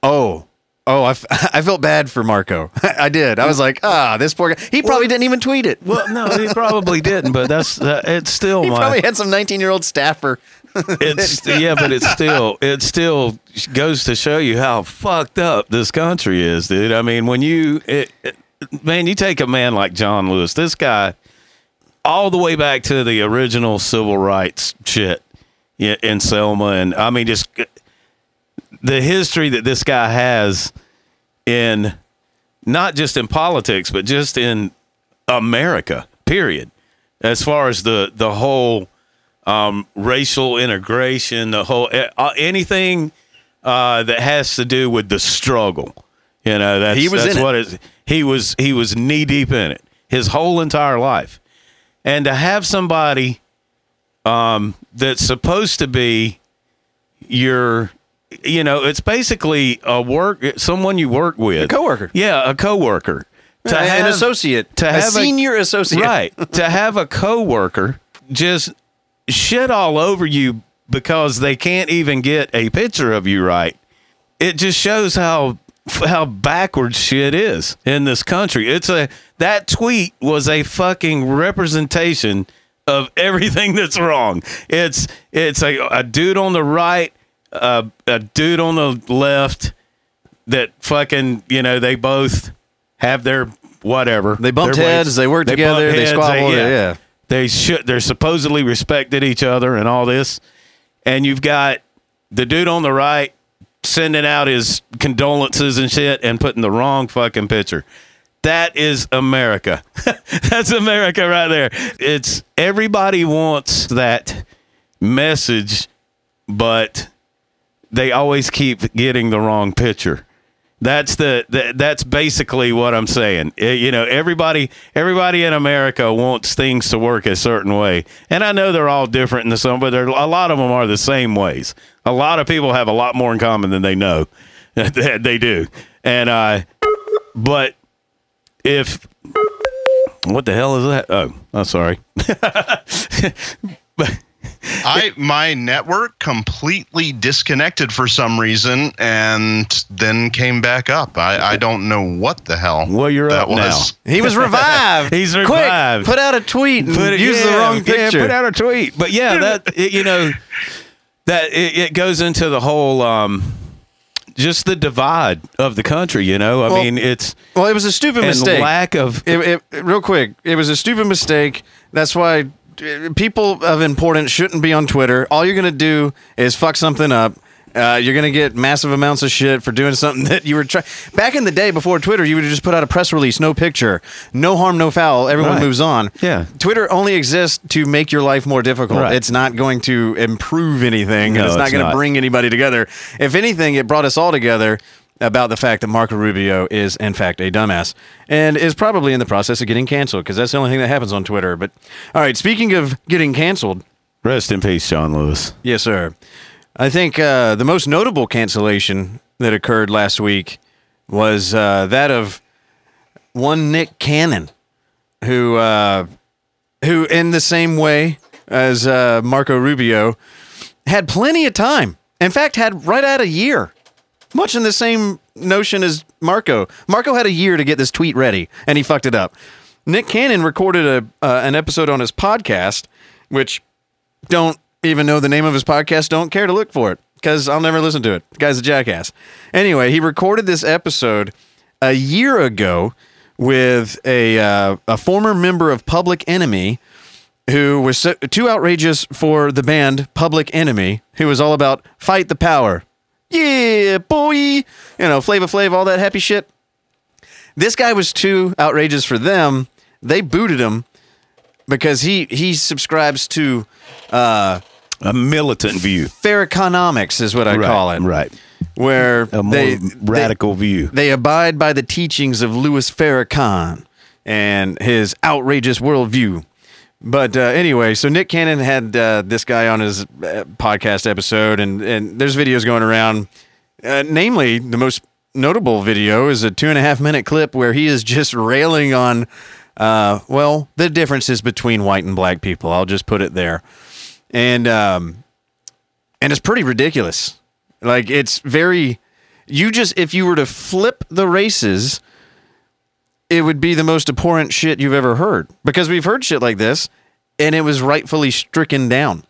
Speaker 2: oh. Oh, I, f- I felt bad for Marco. I did. I was like, ah, this poor guy. He probably didn't even tweet it.
Speaker 1: Well, no, he probably didn't, but that's uh, it's still
Speaker 2: he
Speaker 1: my
Speaker 2: probably had some 19 year old staffer.
Speaker 1: it's yeah, but it's still it still goes to show you how fucked up this country is, dude. I mean, when you it, it- man, you take a man like John Lewis, this guy, all the way back to the original civil rights shit yeah, in Selma, and I mean, just the history that this guy has in not just in politics, but just in America, period. As far as the the whole um, racial integration, the whole uh, anything uh, that has to do with the struggle. You know, that's,
Speaker 2: He was
Speaker 1: that's what it, he was. He was knee deep in it his whole entire life, and to have somebody um, that's supposed to be your, you know, it's basically a work someone you work with,
Speaker 2: A coworker.
Speaker 1: Yeah, a coworker. To
Speaker 2: an
Speaker 1: have-
Speaker 2: associate,
Speaker 1: to
Speaker 2: a
Speaker 1: have a-
Speaker 2: senior associate.
Speaker 1: Right. to have a coworker just shit all over you because they can't even get a picture of you right. It just shows how how backwards shit is in this country. It's a that tweet was a fucking representation of everything that's wrong. It's it's a, a dude on the right, uh, a dude on the left that fucking you know they both have their whatever.
Speaker 2: They bumped
Speaker 1: their
Speaker 2: heads, they worked together,
Speaker 1: bump
Speaker 2: they squabbled, yeah.
Speaker 1: They should. They're supposedly respected each other and all this, and you've got the dude on the right sending out his condolences and shit and putting the wrong fucking picture. That is America. That's America right there. It's everybody wants that message, but they always keep getting the wrong picture. That's the, the that's basically what I'm saying. Eh, you know, everybody everybody in America wants things to work a certain way, and I know they're all different in the some, but a lot of them are the same ways. A lot of people have a lot more in common than they know. they do, and uh, but if what the hell is that? Oh, I'm sorry. but
Speaker 3: I my network completely disconnected for some reason and then came back up. I, I don't know what the hell.
Speaker 1: Well, you're
Speaker 3: that
Speaker 1: up now.
Speaker 2: He was revived.
Speaker 1: He's
Speaker 2: Quick,
Speaker 1: revived.
Speaker 2: put out a tweet and
Speaker 1: put it,
Speaker 2: use the
Speaker 1: yeah,
Speaker 2: wrong
Speaker 1: yeah,
Speaker 2: picture.
Speaker 1: put out a tweet. But yeah, that it, you know that it, it goes into the whole um, just the divide of the country. You know, I
Speaker 2: Well,
Speaker 1: mean, it's
Speaker 2: well, it was a stupid
Speaker 1: and
Speaker 2: mistake.
Speaker 1: lack of
Speaker 2: it, it, real quick, it was a stupid mistake. That's why people of importance shouldn't be on Twitter. All you're gonna do is fuck something up. Uh, you're gonna get massive amounts of shit for doing something that you were trying. Back in the day before Twitter, you would just put out a press release, no picture, no harm, no foul. Everyone
Speaker 1: Right.
Speaker 2: moves on.
Speaker 1: Yeah.
Speaker 2: Twitter only exists to make your life more difficult.
Speaker 1: Right.
Speaker 2: It's not going to improve anything,
Speaker 1: No,
Speaker 2: and it's not
Speaker 1: it's
Speaker 2: going to bring anybody together. If anything, it brought us all together about the fact that Marco Rubio is, in fact, a dumbass and is probably in the process of getting canceled because that's the only thing that happens on Twitter. But all right, speaking of getting canceled,
Speaker 1: rest in peace, John Lewis.
Speaker 2: yes, sir. I think uh, the most notable cancellation that occurred last week was uh, that of one Nick Cannon, who uh, who in the same way as uh, Marco Rubio had plenty of time. In fact, had right at a year, much in the same notion as Marco. Marco had a year to get this tweet ready, and he fucked it up. Nick Cannon recorded a uh, an episode on his podcast, which don't even know the name of his podcast, don't care to look for it because I'll never listen to it. The guy's a jackass. Anyway, he recorded this episode a year ago with a uh, a former member of Public Enemy who was so, too outrageous for the band Public Enemy, who was all about fight the power. Yeah, boy. You know, Flava Flav, all that happy shit. This guy was too outrageous for them. They booted him because he he subscribes to uh,
Speaker 1: A militant view,
Speaker 2: fair economics, is what I
Speaker 1: right,
Speaker 2: call it.
Speaker 1: Right,
Speaker 2: Where
Speaker 1: a more
Speaker 2: they
Speaker 1: radical view.
Speaker 2: They, they abide by the teachings of Louis Farrakhan and his outrageous worldview. But uh, anyway, so Nick Cannon had uh, this guy on his uh, podcast episode, and, and there's videos going around. Uh, namely, the most notable video is a two and a half minute clip where he is just railing on, uh, well, the differences between white and black people. I'll just put it there, and um, and it's pretty ridiculous. Like it's very, you just if you were to flip the races, it would be the most abhorrent shit you've ever heard because we've heard shit like this, and it was rightfully stricken down.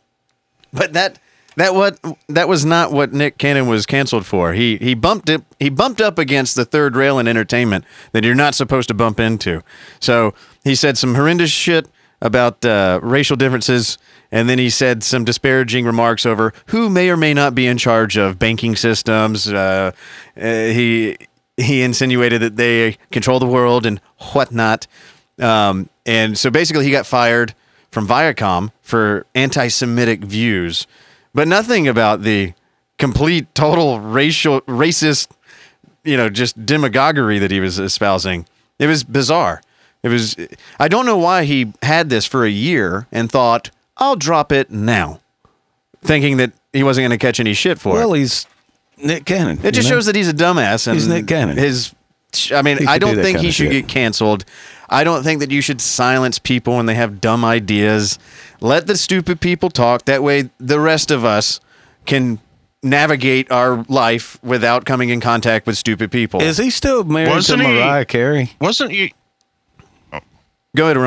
Speaker 2: But that that what that was not what Nick Cannon was canceled for. He he bumped it. He bumped up against the third rail in entertainment that you're not supposed to bump into. So he said some horrendous shit about uh, racial differences, and then he said some disparaging remarks over who may or may not be in charge of banking systems. Uh, uh, he he insinuated that they control the world and whatnot. Um, and so basically, he got fired from Viacom for anti-Semitic views, but nothing about the complete, total racial, racist, you know, just demagoguery that he was espousing. It was bizarre. It was. I don't know why he had this for a year and thought I'll drop it now, thinking that he wasn't going to catch any shit for
Speaker 1: Well,
Speaker 2: it.
Speaker 1: Well, he's Nick Cannon.
Speaker 2: It just
Speaker 1: know?
Speaker 2: shows that he's a dumbass. And
Speaker 1: He's Nick Cannon.
Speaker 2: His, I mean, I
Speaker 1: do
Speaker 2: don't
Speaker 1: that
Speaker 2: think he should
Speaker 1: shit.
Speaker 2: get canceled. I don't think that you should silence people when they have dumb ideas. Let the stupid people talk. That way, the rest of us can navigate our life without coming in contact with stupid people.
Speaker 1: Is he still married
Speaker 3: Wasn't
Speaker 1: to
Speaker 3: he-
Speaker 1: Mariah Carey?
Speaker 3: Wasn't he?
Speaker 2: Go ahead,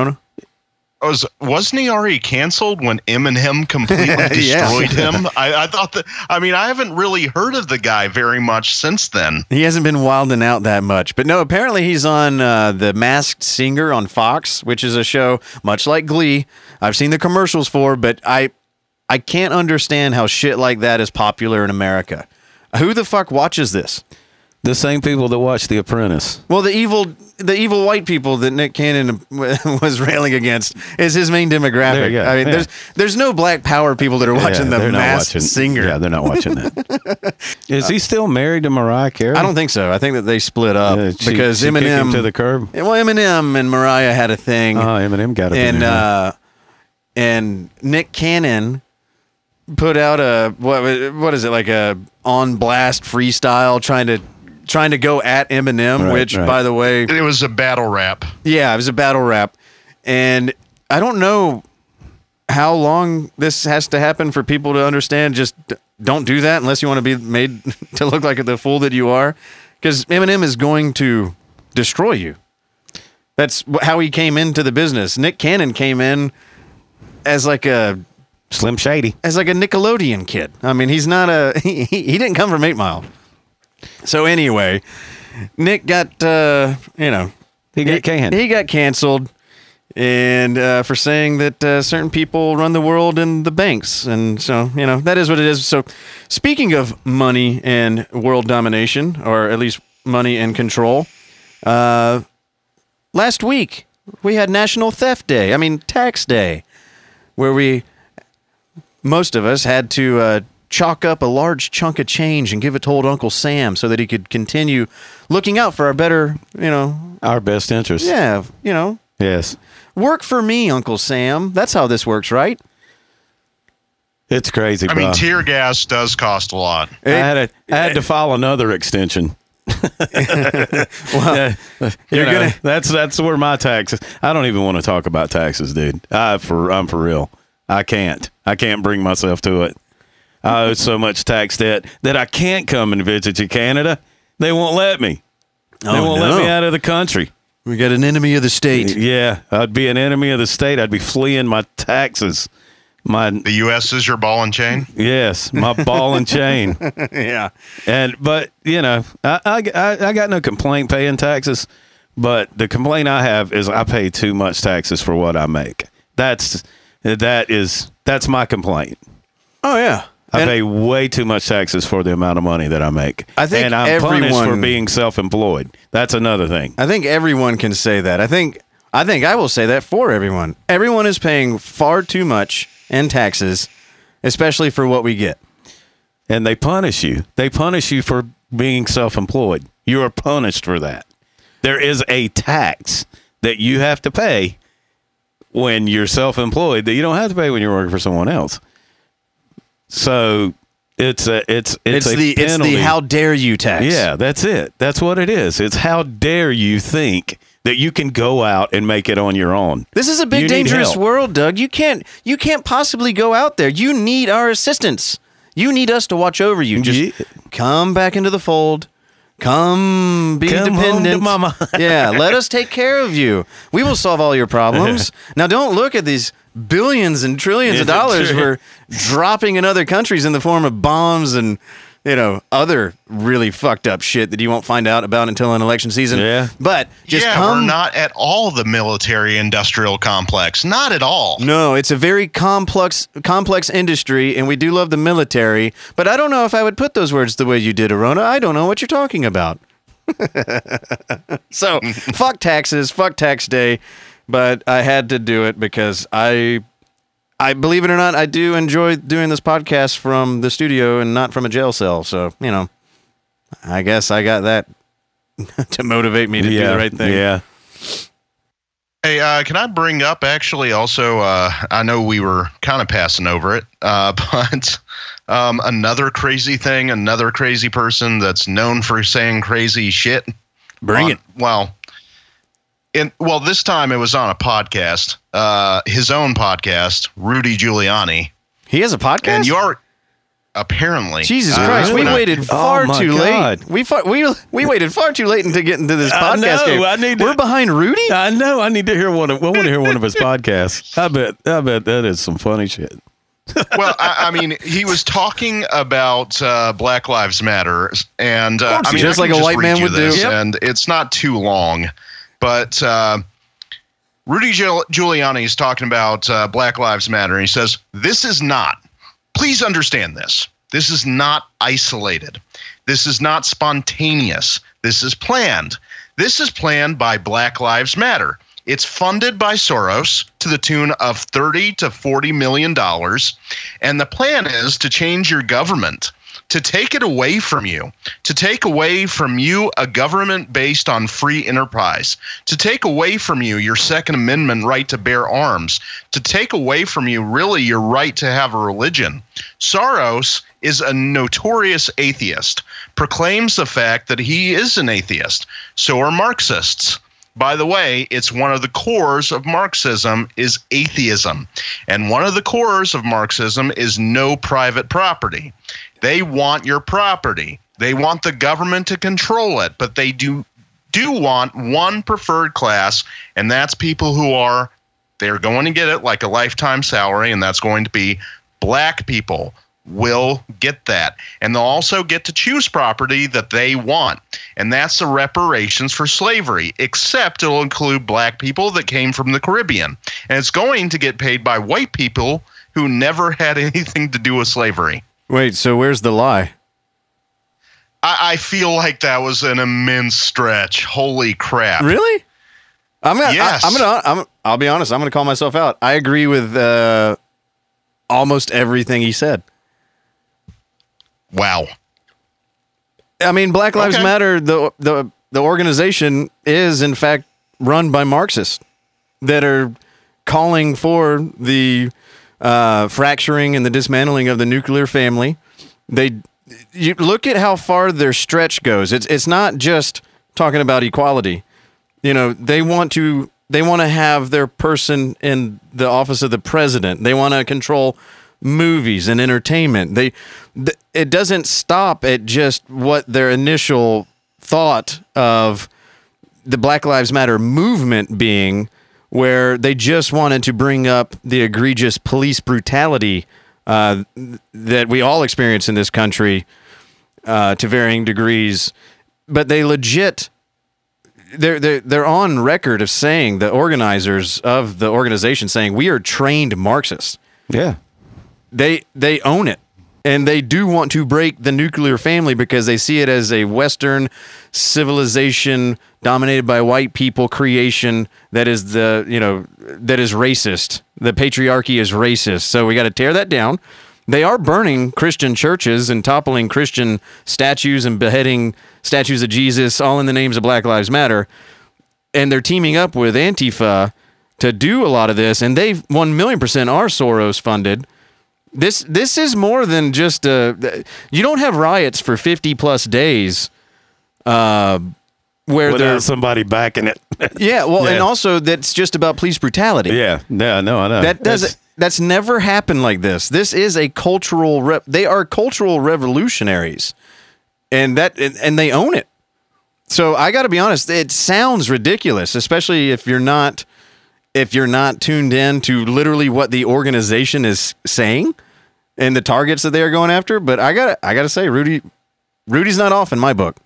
Speaker 3: Was wasn't he already canceled when Eminem completely
Speaker 2: Yeah.
Speaker 3: destroyed him? I, I thought that. I mean, I haven't really heard of the guy very much since then.
Speaker 2: He hasn't been wilding out that much, but no. Apparently, he's on uh, the Masked Singer on Fox, which is a show much like Glee. I've seen the commercials for, but I, I can't understand how shit like that is popular in America. Who the fuck watches this?
Speaker 1: The same people that watch The Apprentice.
Speaker 2: Well, the evil, the evil white people that Nick Cannon was railing against is his main demographic.
Speaker 1: There you go,
Speaker 2: I mean,
Speaker 1: yeah.
Speaker 2: there's there's no black power people that are watching
Speaker 1: Yeah,
Speaker 2: the Masked
Speaker 1: watching-
Speaker 2: Singer.
Speaker 1: Yeah, they're not watching that. Is he still married to Mariah Carey?
Speaker 2: I don't think so. I think that they split up
Speaker 1: Uh, she-
Speaker 2: because
Speaker 1: she
Speaker 2: Eminem
Speaker 1: to the curb.
Speaker 2: Well, Eminem and Mariah had a thing,
Speaker 1: Oh, Eminem got to
Speaker 2: and uh, and Nick Cannon put out a what what is it like a on blast freestyle trying to trying to go at Eminem,
Speaker 1: Right,
Speaker 2: which
Speaker 1: right.
Speaker 2: by the way,
Speaker 3: It was a battle rap.
Speaker 2: yeah, it was a battle rap, and I don't know how long this has to happen for people to understand. Just don't do that unless you want to be made to look like the fool that you are, because Eminem is going to destroy you. That's how he came into the business. Nick Cannon came in as like a
Speaker 1: Slim Shady.
Speaker 2: as like a Nickelodeon kid. I mean, he's not a he, he he didn't come from Eight Mile. So anyway, Nick got uh, you know
Speaker 1: He got canned.
Speaker 2: he got canceled, and uh, for saying that uh, certain people run the world and the banks, and so you know that is what it is. So, speaking of money and world domination, or at least money and control, uh, last week we had National Theft Day. I mean Tax Day, where we most of us had to uh, chalk up a large chunk of change and give it to old Uncle Sam so that he could continue looking out for our better, you know,
Speaker 1: Our best interest.
Speaker 2: yeah, you know,
Speaker 1: Yes.
Speaker 2: work for me, Uncle Sam. That's how this works, right?
Speaker 1: It's crazy,
Speaker 3: I
Speaker 1: bro.
Speaker 3: mean, tear gas does cost a lot.
Speaker 1: I had, a, I had to file another extension. well,
Speaker 2: you're gonna-
Speaker 1: that's that's where my taxes. I don't even want to talk about taxes, dude. I for I'm for real. I can't. I can't bring myself to it. I owe so much tax debt that I can't come and visit you, Canada. They won't let me. They
Speaker 2: Oh,
Speaker 1: won't
Speaker 2: no.
Speaker 1: let me out of the country.
Speaker 2: We got an enemy of the state.
Speaker 1: Yeah, I'd be an enemy of the state. I'd be fleeing my taxes. My
Speaker 3: The U.S. is your ball and chain.
Speaker 1: yes, my ball and chain.
Speaker 2: yeah.
Speaker 1: And but you know, I, I I I got no complaint paying taxes, but the complaint I have is I pay too much taxes for what I make. That's that is that's my complaint.
Speaker 2: Oh yeah.
Speaker 1: I
Speaker 2: And-
Speaker 1: pay way too much taxes for the amount of money that I make.
Speaker 2: I think
Speaker 1: and I'm punished for being self-employed. That's another thing.
Speaker 2: I think everyone can say that. I think I think I will say that for everyone. Everyone is paying far too much in taxes, especially for what we get.
Speaker 1: And they punish you. They punish you for being self-employed. You are punished for that. There is a tax that you have to pay when you're self-employed that you don't have to pay when you're working for someone else. So it's a it's it's,
Speaker 2: It's,
Speaker 1: a
Speaker 2: the it's the how dare you tax.
Speaker 1: yeah, that's it. That's what it is. It's how dare you think that you can go out and make it on your own.
Speaker 2: This is a big
Speaker 1: need
Speaker 2: dangerous world, Doug. You can't you can't possibly go out there. You need our assistance. You need us to watch over you. Just
Speaker 1: Yeah.
Speaker 2: come back into the fold. Come be
Speaker 1: Come home to
Speaker 2: dependent.
Speaker 1: mama.
Speaker 2: yeah, let us take care of you. We will solve all your problems. now don't look at these billions and trillions of dollars
Speaker 1: true.
Speaker 2: we're dropping in other countries in the form of bombs and you know other really fucked up shit that you won't find out about until an election season.
Speaker 1: Yeah.
Speaker 2: But just
Speaker 3: yeah,
Speaker 2: come
Speaker 3: we're not at all the military-industrial complex. Not at all.
Speaker 2: No, it's a very complex complex industry, and we do love the military. But I don't know if I would put those words the way you did, Arona. I don't know what you're talking about. so, fuck taxes, fuck tax day. But I had to do it because I I believe it or not, I do enjoy doing this podcast from the studio and not from a jail cell. So you know, I guess I got that to motivate me to do the right thing.
Speaker 1: Yeah.
Speaker 3: Hey, uh, can I bring up actually also? Uh, I know we were kind of passing over it, uh, but um, another crazy thing, another crazy person that's known for saying crazy shit.
Speaker 2: Bring
Speaker 3: on-
Speaker 2: it.
Speaker 3: Well, in well, this time it was on a podcast, uh, his own podcast, Rudy Giuliani,
Speaker 2: He has a podcast.
Speaker 3: and you're apparently
Speaker 2: Jesus
Speaker 3: uh,
Speaker 2: Christ, we
Speaker 3: when I-
Speaker 2: waited
Speaker 1: Oh
Speaker 2: far
Speaker 1: my
Speaker 2: too
Speaker 1: God.
Speaker 2: late. We far, we we waited far too late to get into this
Speaker 1: I
Speaker 2: podcast
Speaker 1: know,
Speaker 2: game.
Speaker 1: I need to-
Speaker 2: We're behind Rudy.
Speaker 1: I know. I need to hear one of. I want to hear one of his podcasts. I bet. I bet that is some funny shit.
Speaker 3: well, I, I mean, he was talking about uh, Black Lives Matter, and uh, I mean,
Speaker 2: just
Speaker 3: I
Speaker 2: like a white man would do. Yep.
Speaker 3: And it's not too long, but uh, Rudy Giuliani is talking about uh, Black Lives Matter, and he says, "This is not. Please understand this. This is not isolated. This is not spontaneous. This is planned. This is planned by Black Lives Matter." It's funded by Soros to the tune of 30 to 40 million dollars. And the plan is to change your government, to take it away from you, to take away from you a government based on free enterprise, to take away from you your Second Amendment right to bear arms, to take away from you really your right to have a religion. Soros is a notorious atheist, proclaims the fact that he is an atheist. So are Marxists. By the way, it's one of the cores of Marxism is atheism. And one of the cores of Marxism is no private property. They want your property. They want the government to control it, but they do do want one preferred class, and that's people who are they're going to get it like a lifetime salary, and that's going to be black people will get that. And they'll also get to choose property that they want. And that's the reparations for slavery, except it'll include black people that came from the Caribbean. And it's going to get paid by white people who never had anything to do with slavery.
Speaker 2: Wait, so where's the lie?
Speaker 3: I, I feel like that was an immense stretch. Holy crap.
Speaker 2: Really? I'm gonna.
Speaker 3: Yes.
Speaker 2: I, am gonna. I'm, I'll be honest. I'm gonna call myself out. I agree with uh, almost everything he said.
Speaker 3: Wow.
Speaker 2: I mean, Black Lives
Speaker 3: Okay.
Speaker 2: Matter. The the the organization is in fact run by Marxists that are calling for the uh, fracturing and the dismantling of the nuclear family. They you look at how far their stretch goes. It's it's not just talking about equality. You know, they want to they want to have their person in the office of the president. They want to control movies and entertainment. They th- it doesn't stop at just what their initial thought of the Black Lives Matter movement being where they just wanted to bring up the egregious police brutality uh, that we all experience in this country uh, to varying degrees, but they legit they're, they're they're on record of saying the organizers of the organization saying we are trained Marxists.
Speaker 1: Yeah.
Speaker 2: They they own it. And they do want to break the nuclear family because they see it as a Western civilization dominated by white people creation that is the you know that is racist. The patriarchy is racist. So we got to tear that down. They are burning Christian churches and toppling Christian statues and beheading statues of Jesus, all in the names of Black Lives Matter. And they're teaming up with Antifa to do a lot of this, and they one million percent are Soros funded. This this is more than just a. You don't have riots for fifty plus days, uh, where they're
Speaker 1: somebody backing it.
Speaker 2: yeah. Well, and also that's just about police brutality.
Speaker 1: yeah. Yeah. No, I know.
Speaker 2: That
Speaker 1: That's-
Speaker 2: doesn't. That's never happened like this. This is a cultural. Re- they are cultural revolutionaries, and that and, and they own it. So I got to be honest. It sounds ridiculous, especially if you're not if you're not tuned in to literally what the organization is saying and the targets that they are going after. But I got to I got to say, Rudy, Rudy's not off in my book.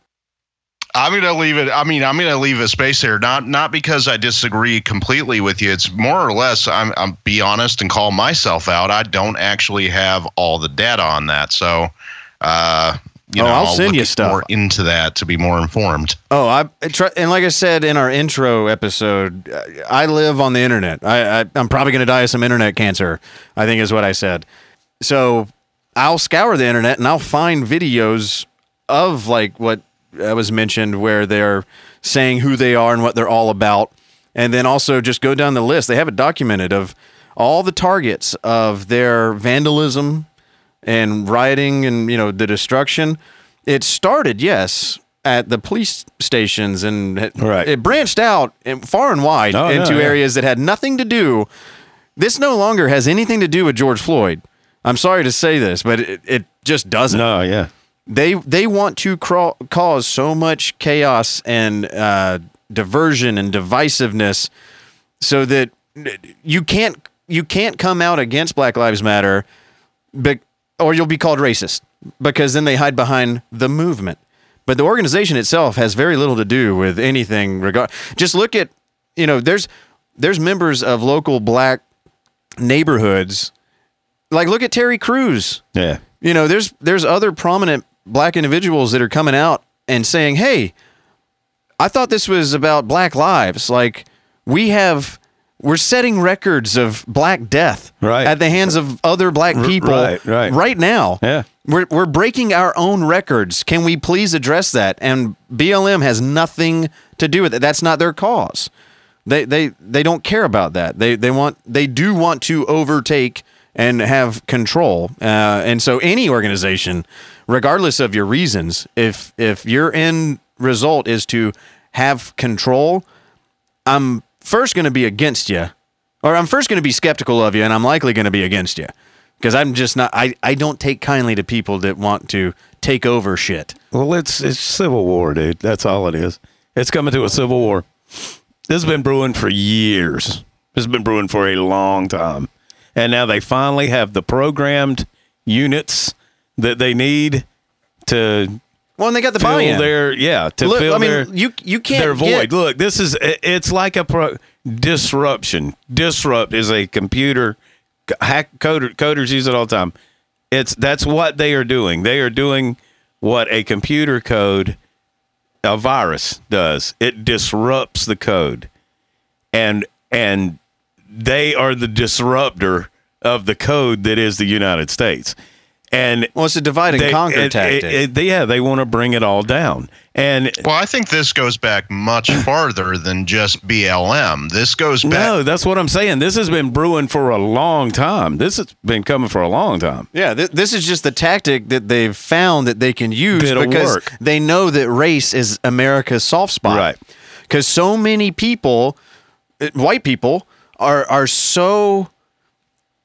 Speaker 3: I'm gonna leave it. I mean, I'm gonna leave a space there, not not because I disagree completely with you. It's more or less. I'm, I'm be honest and call myself out. I don't actually have all the data on that. So, uh, you
Speaker 2: Oh,
Speaker 3: know,
Speaker 2: I'll send you stuff.
Speaker 3: more into that to be more informed.
Speaker 2: Oh, I and like I said in our intro episode, I live on the internet. I, I I'm probably going to die of some internet cancer. I think is what I said. So I'll scour the internet and I'll find videos of like what uh, was mentioned, where they're saying who they are and what they're all about, and then also just go down the list. They have it documented of all the targets of their vandalism and rioting and you know the destruction. It started, yes, at the police stations and it,
Speaker 1: Right.
Speaker 2: it branched out far and wide
Speaker 1: Oh,
Speaker 2: into
Speaker 1: no, yeah.
Speaker 2: areas that had nothing to do. This no longer has anything to do with George Floyd. I'm sorry to say this, but it, it just doesn't.
Speaker 1: No, yeah.
Speaker 2: They they want to cra- cause so much chaos and uh, diversion and divisiveness, so that you can't you can't come out against Black Lives Matter, but or you'll be called racist because then they hide behind the movement. But the organization itself has very little to do with anything. Regard just look at you know there's there's members of local black neighborhoods like look at Terry Crews
Speaker 1: Yeah.
Speaker 2: you know there's there's other prominent black individuals that are coming out and saying hey i thought this was about black lives like we have we're setting records of black death
Speaker 1: Right.
Speaker 2: at the hands of other black people
Speaker 1: right, right.
Speaker 2: now
Speaker 1: Yeah.
Speaker 2: we're, we're breaking our own records can we please address that and blm has nothing to do with it that's not their cause they they they don't care about that. They they want they do want to overtake and have control. Uh, and so any organization, regardless of your reasons, if if your end result is to have control, I'm first going to be against you, or I'm first going to be skeptical of you, and I'm likely going to be against you because I'm just not. I I don't take kindly to people that want to take over shit.
Speaker 1: Well, it's it's civil war, dude. That's all it is. It's coming to a civil war. This has been brewing for years. This has been brewing for a long time, and now they finally have the programmed units that they need to
Speaker 2: Well, and they got the
Speaker 1: fill
Speaker 2: buy-in.
Speaker 1: their yeah to
Speaker 2: Look,
Speaker 1: fill
Speaker 2: I mean,
Speaker 1: their
Speaker 2: you you can't
Speaker 1: their
Speaker 2: get-
Speaker 1: void. Look, this is, it's like a pro, disruption. Disrupt is a computer hack coder, coders use it all the time. It's that's what they are doing. They are doing what a computer code a virus does. It disrupts the code. And and they are the disruptor of the code that is the United States. And
Speaker 2: Well, it's a divide and
Speaker 1: they-
Speaker 2: conquer
Speaker 1: it-
Speaker 2: tactic.
Speaker 1: it- it- yeah, they want to bring it all down. And
Speaker 3: Well, I think this goes back much farther than just BLM. This goes back.
Speaker 1: no, that's what I'm saying. This has been brewing for a long time. This has been coming for a long time.
Speaker 2: Yeah, th- this is just the tactic that they've found that they can use
Speaker 1: It'll
Speaker 2: because
Speaker 1: work.
Speaker 2: they know that race is America's soft spot.
Speaker 1: Right.
Speaker 2: Because so many people, uh, white people, are are so,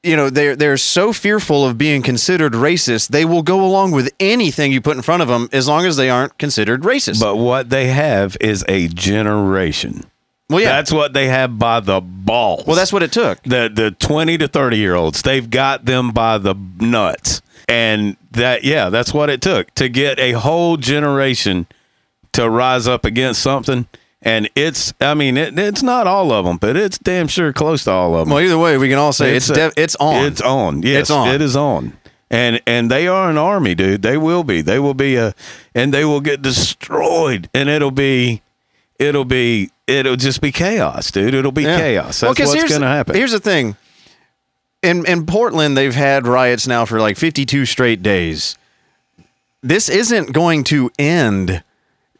Speaker 2: you know, they're they're so fearful of being considered racist. They will go along with anything you put in front of them as long as they aren't considered racist.
Speaker 1: But what they have is a generation.
Speaker 2: well, yeah.
Speaker 1: That's what they have by the balls.
Speaker 2: well, that's what it took.
Speaker 1: the the 20 to 30 year olds. They've got them by the nuts. And that yeah, that's what it took to get a whole generation to rise up against something. And it's I mean, it, it's not all of them, but it's damn sure close to all of them.
Speaker 2: Well, either way, we can all say it's
Speaker 1: a-
Speaker 2: def- it's on.
Speaker 1: It's on. Yes,
Speaker 2: It's on.
Speaker 1: It is on. And and they are an army, dude. They will be. They will be a and they will get destroyed and it'll be it'll be it'll just be chaos, dude. It'll be
Speaker 2: Yeah.
Speaker 1: chaos.
Speaker 2: Well,
Speaker 1: That's
Speaker 2: 'cause
Speaker 1: what's going to happen.
Speaker 2: Here's the thing. In in Portland, they've had riots now for like 52 straight days. This isn't going to end.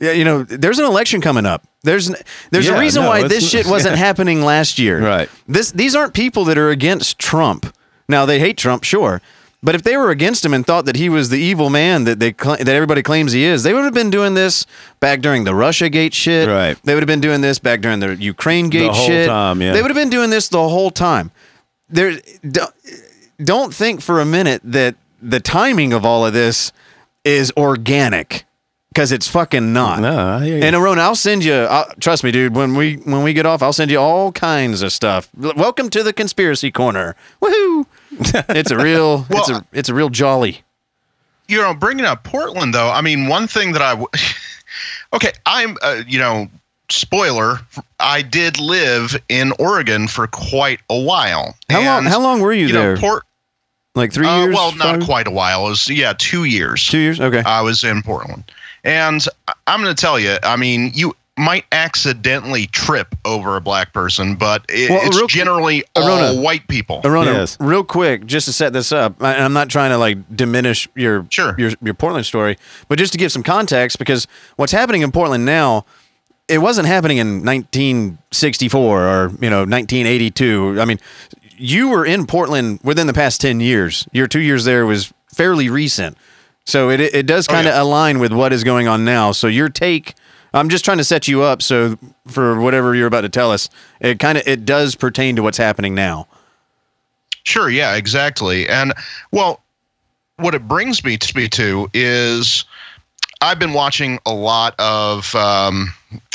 Speaker 2: Yeah, You know, there's an election coming up. There's there's
Speaker 1: Yeah,
Speaker 2: a reason
Speaker 1: no,
Speaker 2: why this shit wasn't happening last year.
Speaker 1: Right.
Speaker 2: This these aren't people that are against Trump. Now they hate Trump, sure. But if they were against him and thought that he was the evil man that they that everybody claims he is, they would have been doing this back during the Russia Gate shit.
Speaker 1: Right.
Speaker 2: They would have been doing this back during the Ukraine Gate
Speaker 1: whole
Speaker 2: shit.
Speaker 1: time, yeah.
Speaker 2: They would have been doing this the whole time. There, don't, don't think for a minute that the timing of all of this is organic, because it's fucking not.
Speaker 1: No, I hear you.
Speaker 2: And Arona, I'll send you. i trust me, dude. When we when we get off, I'll send you all kinds of stuff. L- Welcome to the conspiracy corner. Woohoo! it's a real. it's
Speaker 3: Well,
Speaker 2: a it's a real jolly.
Speaker 3: you know, bringing up Portland though, I mean, one thing that I, w- okay, I'm, uh, you know, spoiler, I did live in Oregon for quite a while.
Speaker 2: How long?
Speaker 3: And,
Speaker 2: How long were you,
Speaker 3: You
Speaker 2: there?
Speaker 3: know, Port.
Speaker 2: Like three
Speaker 3: Uh,
Speaker 2: years?
Speaker 3: well, not
Speaker 2: five-
Speaker 3: quite a while. It was yeah, two years.
Speaker 2: Two years? Okay.
Speaker 3: I was in Portland, and I- I'm going to tell you. I mean, you might accidentally trip over a black person, but it,
Speaker 2: Well,
Speaker 3: it's
Speaker 2: real-
Speaker 3: generally all
Speaker 2: Arona.
Speaker 3: white people.
Speaker 2: Arona,
Speaker 1: Yes.
Speaker 2: real quick, just to set this up, I- and I'm not trying to like diminish your
Speaker 3: Sure.
Speaker 2: your your Portland story, but just to give some context, because what's happening in Portland now, it wasn't happening in 1964 or you know 1982. I mean, you were in Portland within the past 10 years. Your two years there was fairly recent, so it it does
Speaker 3: Oh,
Speaker 2: kind of
Speaker 3: yeah.
Speaker 2: align with what is going on now. So your take. I'm just trying to set you up so for whatever you're about to tell us, it kind of it does pertain to what's happening now.
Speaker 3: Sure, yeah, exactly. And well, what it brings me to me to is I've been watching a lot of. Um,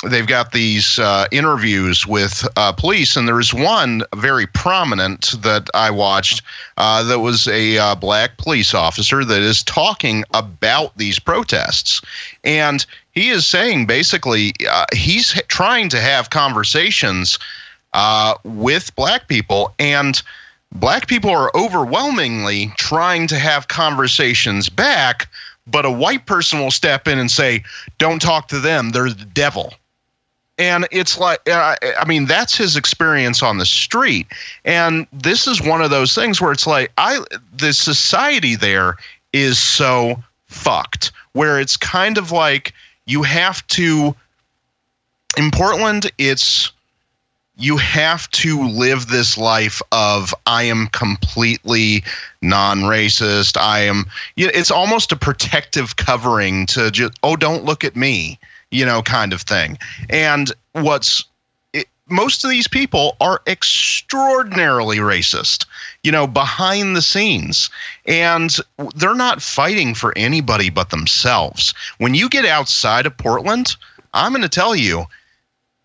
Speaker 3: they've got these uh, interviews with uh, police, and there's one very prominent that I watched uh, that was a uh, black police officer that is talking about these protests, and he is saying basically uh, he's trying to have conversations uh, with black people and black people are overwhelmingly trying to have conversations back, but a white person will step in and say, "Don't talk to them; they're the devil." And it's like, I mean, that's his experience on the street. And this is one of those things where it's like, I, the society there is so fucked, where it's kind of like you have to, in Portland, it's, you have to live this life of I am completely non-racist. I am. It's almost a protective covering to just oh, don't look at me, you know, kind of thing. And what's it, most of these people are extraordinarily racist, you know, behind the scenes, and they're not fighting for anybody but themselves. When you get outside of Portland, I'm going to tell you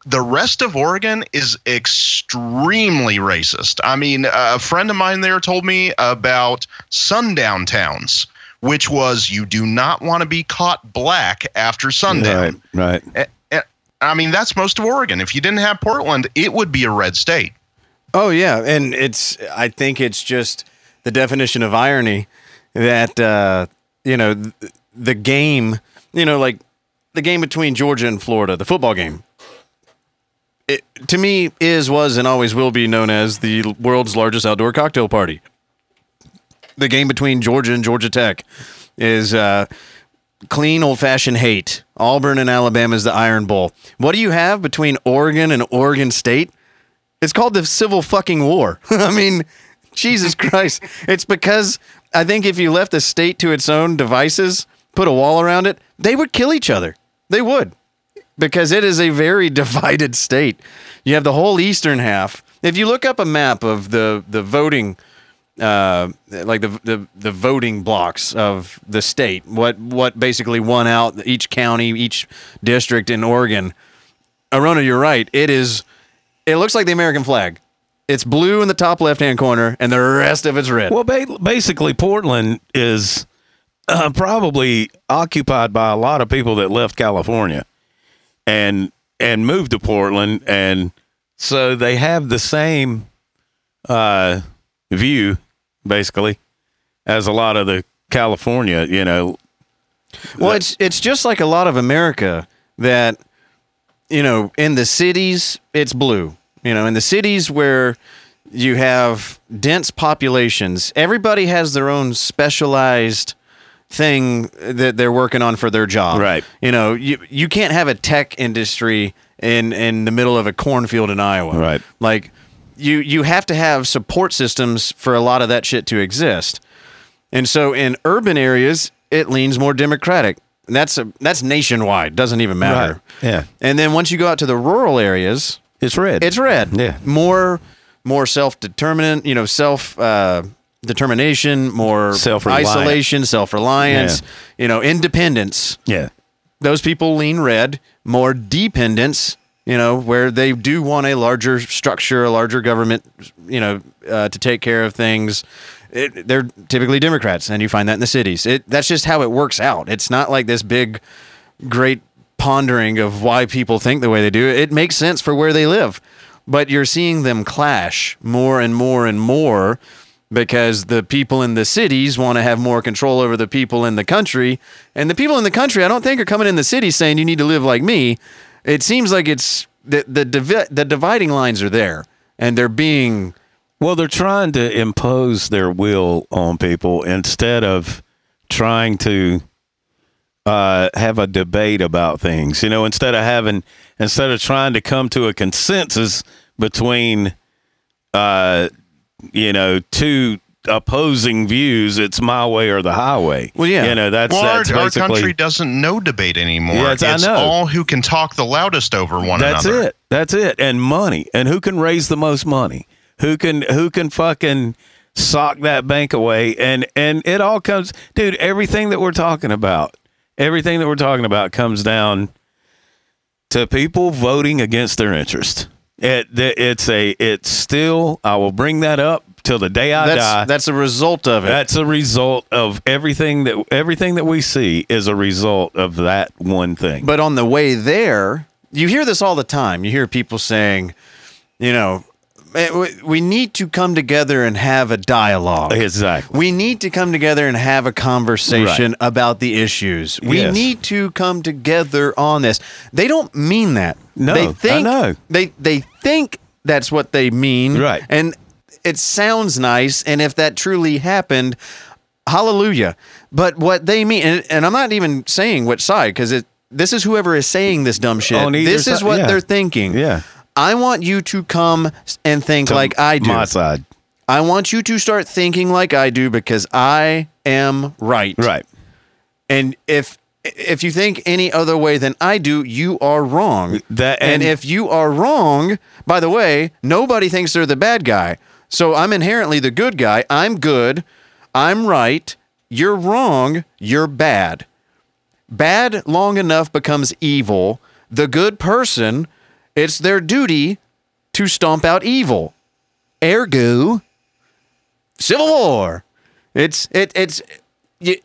Speaker 3: the rest of Oregon is extremely racist. I mean, a friend of mine there told me about sundown towns, which was you do not want to be caught black after sundown.
Speaker 1: right.
Speaker 3: right. I mean, that's most of Oregon. If you didn't have Portland, it would be a red state.
Speaker 2: Oh yeah, and it's I think it's just the definition of irony that uh, you know the game, you know, like the game between Georgia and Florida, the football game. It, to me, is was and always will be known as the world's largest outdoor cocktail party. The game between Georgia and Georgia Tech is uh, clean old fashioned hate. Auburn and Alabama is the Iron Bowl. What do you have between Oregon and Oregon State? It's called the Civil fucking War. I mean, Jesus Christ. It's because I think if you left the state to its own devices, put a wall around it, they would kill each other. They would. Because it is a very divided state. You have the whole eastern half. If you look up a map of the the voting uh, like the, the the voting blocks of the state, what what basically won out each county, each district in Oregon. Arona, you're right. It is it looks like the American flag. It's blue in the top left hand corner, and the rest of it's red.
Speaker 1: Well, ba- basically, Portland is uh, probably occupied by a lot of people that left California and and moved to Portland, and so they have the same uh, view, basically, as a lot of the California. You know,
Speaker 2: Well, it's it's just like a lot of America that you know, in the cities it's blue. You know, in the cities where you have dense populations, everybody has their own specialized thing that they're working on for their job.
Speaker 1: Right.
Speaker 2: You know, you you can't have a tech industry in in the middle of a cornfield in Iowa.
Speaker 1: Right.
Speaker 2: Like you you have to have support systems for a lot of that shit to exist. And so in urban areas, it leans more democratic. And that's a, that's nationwide. Doesn't even matter.
Speaker 1: Right. Yeah.
Speaker 2: And then once you go out to the rural areas,
Speaker 1: it's red.
Speaker 2: it's red.
Speaker 1: Yeah.
Speaker 2: More more self determinant. You know, self uh, determination. More
Speaker 1: Self-reliant.
Speaker 2: isolation. Self reliance.
Speaker 1: Yeah.
Speaker 2: You know, independence.
Speaker 1: yeah.
Speaker 2: Those people lean red. More dependence. You know, where they do want a larger structure, a larger government. You know, uh, to take care of things. It, they're typically Democrats, and you find that in the cities. It that's just how it works out. It's not like this big, great pondering of why people think the way they do. It makes sense for where they live, but you're seeing them clash more and more and more because the people in the cities want to have more control over the people in the country. And the people in the country, I don't think, are coming in the city saying you need to live like me. It seems like it's the the divi- the dividing lines are there, and they're being
Speaker 1: Well, they're trying to impose their will on people instead of trying to uh, have a debate about things. You know, instead of having, instead of trying to come to a consensus between, uh, you know, two opposing views, it's my way or the highway.
Speaker 2: Well, yeah.
Speaker 1: You know, that's,
Speaker 3: Well,
Speaker 1: that's
Speaker 3: our, our country doesn't know debate anymore.
Speaker 1: Yes, I
Speaker 3: it's
Speaker 1: know.
Speaker 3: all who can talk the loudest over one
Speaker 1: That's
Speaker 3: another.
Speaker 1: That's it. That's it. And money. And who can raise the most money? Who can who can fucking sock that bank away? And and it all comes dude, everything that we're talking about, everything that we're talking about comes down to people voting against their interest. It it's a it's still I will bring that up till the day I die.
Speaker 2: that's that's a result of it.
Speaker 1: That's a result of everything that everything that we see is a result of that one thing.
Speaker 2: But on the way there, you hear this all the time. You hear people saying, you know, we- need to come together and have a dialogue.
Speaker 1: exactly.
Speaker 2: We need to come together and have a conversation about the issues. We
Speaker 1: Yes.
Speaker 2: need to come together on this. They don't mean that.
Speaker 1: No,
Speaker 2: they
Speaker 1: I
Speaker 2: think
Speaker 1: know.
Speaker 2: they they think that's what they mean.
Speaker 1: Right.
Speaker 2: And it sounds nice. And if that truly happened, hallelujah. But what they mean, and, and I'm not even saying which side, because it this is whoever is saying this dumb shit. This is what
Speaker 1: yeah.
Speaker 2: they're thinking.
Speaker 1: Yeah.
Speaker 2: I want you to come and think
Speaker 1: To
Speaker 2: like I do.
Speaker 1: My side.
Speaker 2: I want you to start thinking like I do because I am right.
Speaker 1: Right.
Speaker 2: And if if you think any other way than I do, you are wrong.
Speaker 1: That-
Speaker 2: and,
Speaker 1: and-
Speaker 2: if you are wrong, by the way, nobody thinks they're the bad guy. So I'm inherently the good guy. I'm good. I'm right. You're wrong. You're bad. Bad long enough becomes evil. The good person, it's their duty to stomp out evil. Ergo, Civil War. It's it it's you,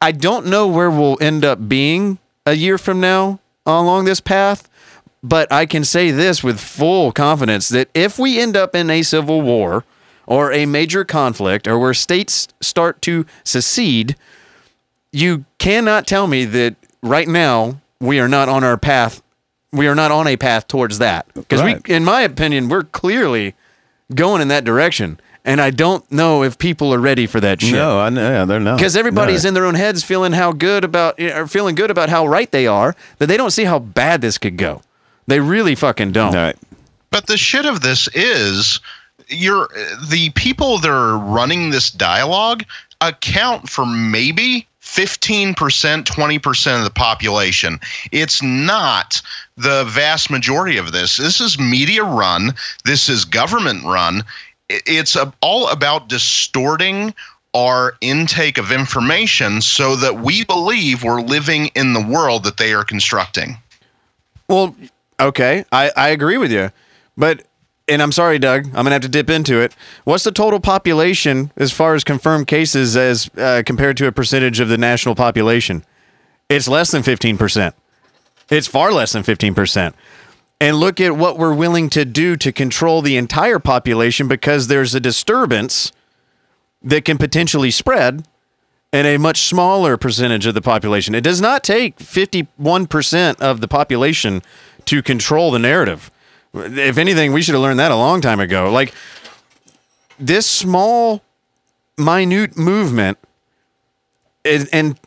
Speaker 2: I don't know where we'll end up being a year from now along this path, but I can say this with full confidence that if we end up in a civil war or a major conflict or where states start to secede, you cannot tell me that right now we are not on our path. We are not on a path towards that because
Speaker 1: Right.
Speaker 2: we, in my opinion, we're clearly going in that direction. And I don't know if people are ready for that shit.
Speaker 1: No, I know. Yeah, they're not.
Speaker 2: Because everybody's
Speaker 1: No.
Speaker 2: in their own heads feeling how good about or feeling good about how right they are, that they don't see how bad this could go. They really fucking don't.
Speaker 1: All right.
Speaker 3: But the shit of this is you're the people that are running this dialogue account for maybe 15%, 20% of the population. It's not the vast majority of this. This is media run, this is government run. It's all about distorting our intake of information so that we believe we're living in the world that they are constructing.
Speaker 2: Well, okay, I, I agree with you, but and I'm sorry, Doug, I'm gonna have to dip into it. What's the total population as far as confirmed cases as uh, compared to a percentage of the national population? It's less than 15 percent. It's far less than 15 percent. And look at what we're willing to do to control the entire population because there's a disturbance that can potentially spread in a much smaller percentage of the population. It does not take 51% of the population to control the narrative. If anything, we should have learned that a long time ago. Like this small, minute movement, is, and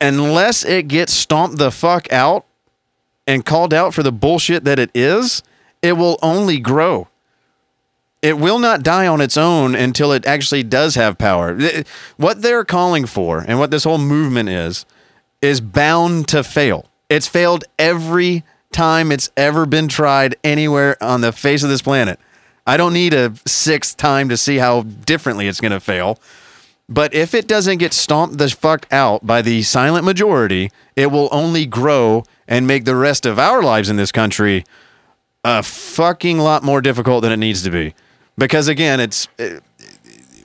Speaker 2: unless it gets stomped the fuck out and called out for the bullshit that it is, it will only grow it will not die on its own until it actually does have power. What they're calling for and what this whole movement is, is bound to fail. It's failed every time it's ever been tried anywhere on the face of this planet. I don't need a sixth time to see how differently it's going to fail. But if it doesn't get stomped the fuck out by the silent majority, it will only grow and make the rest of our lives in this country a fucking lot more difficult than it needs to be. Because again, it's uh,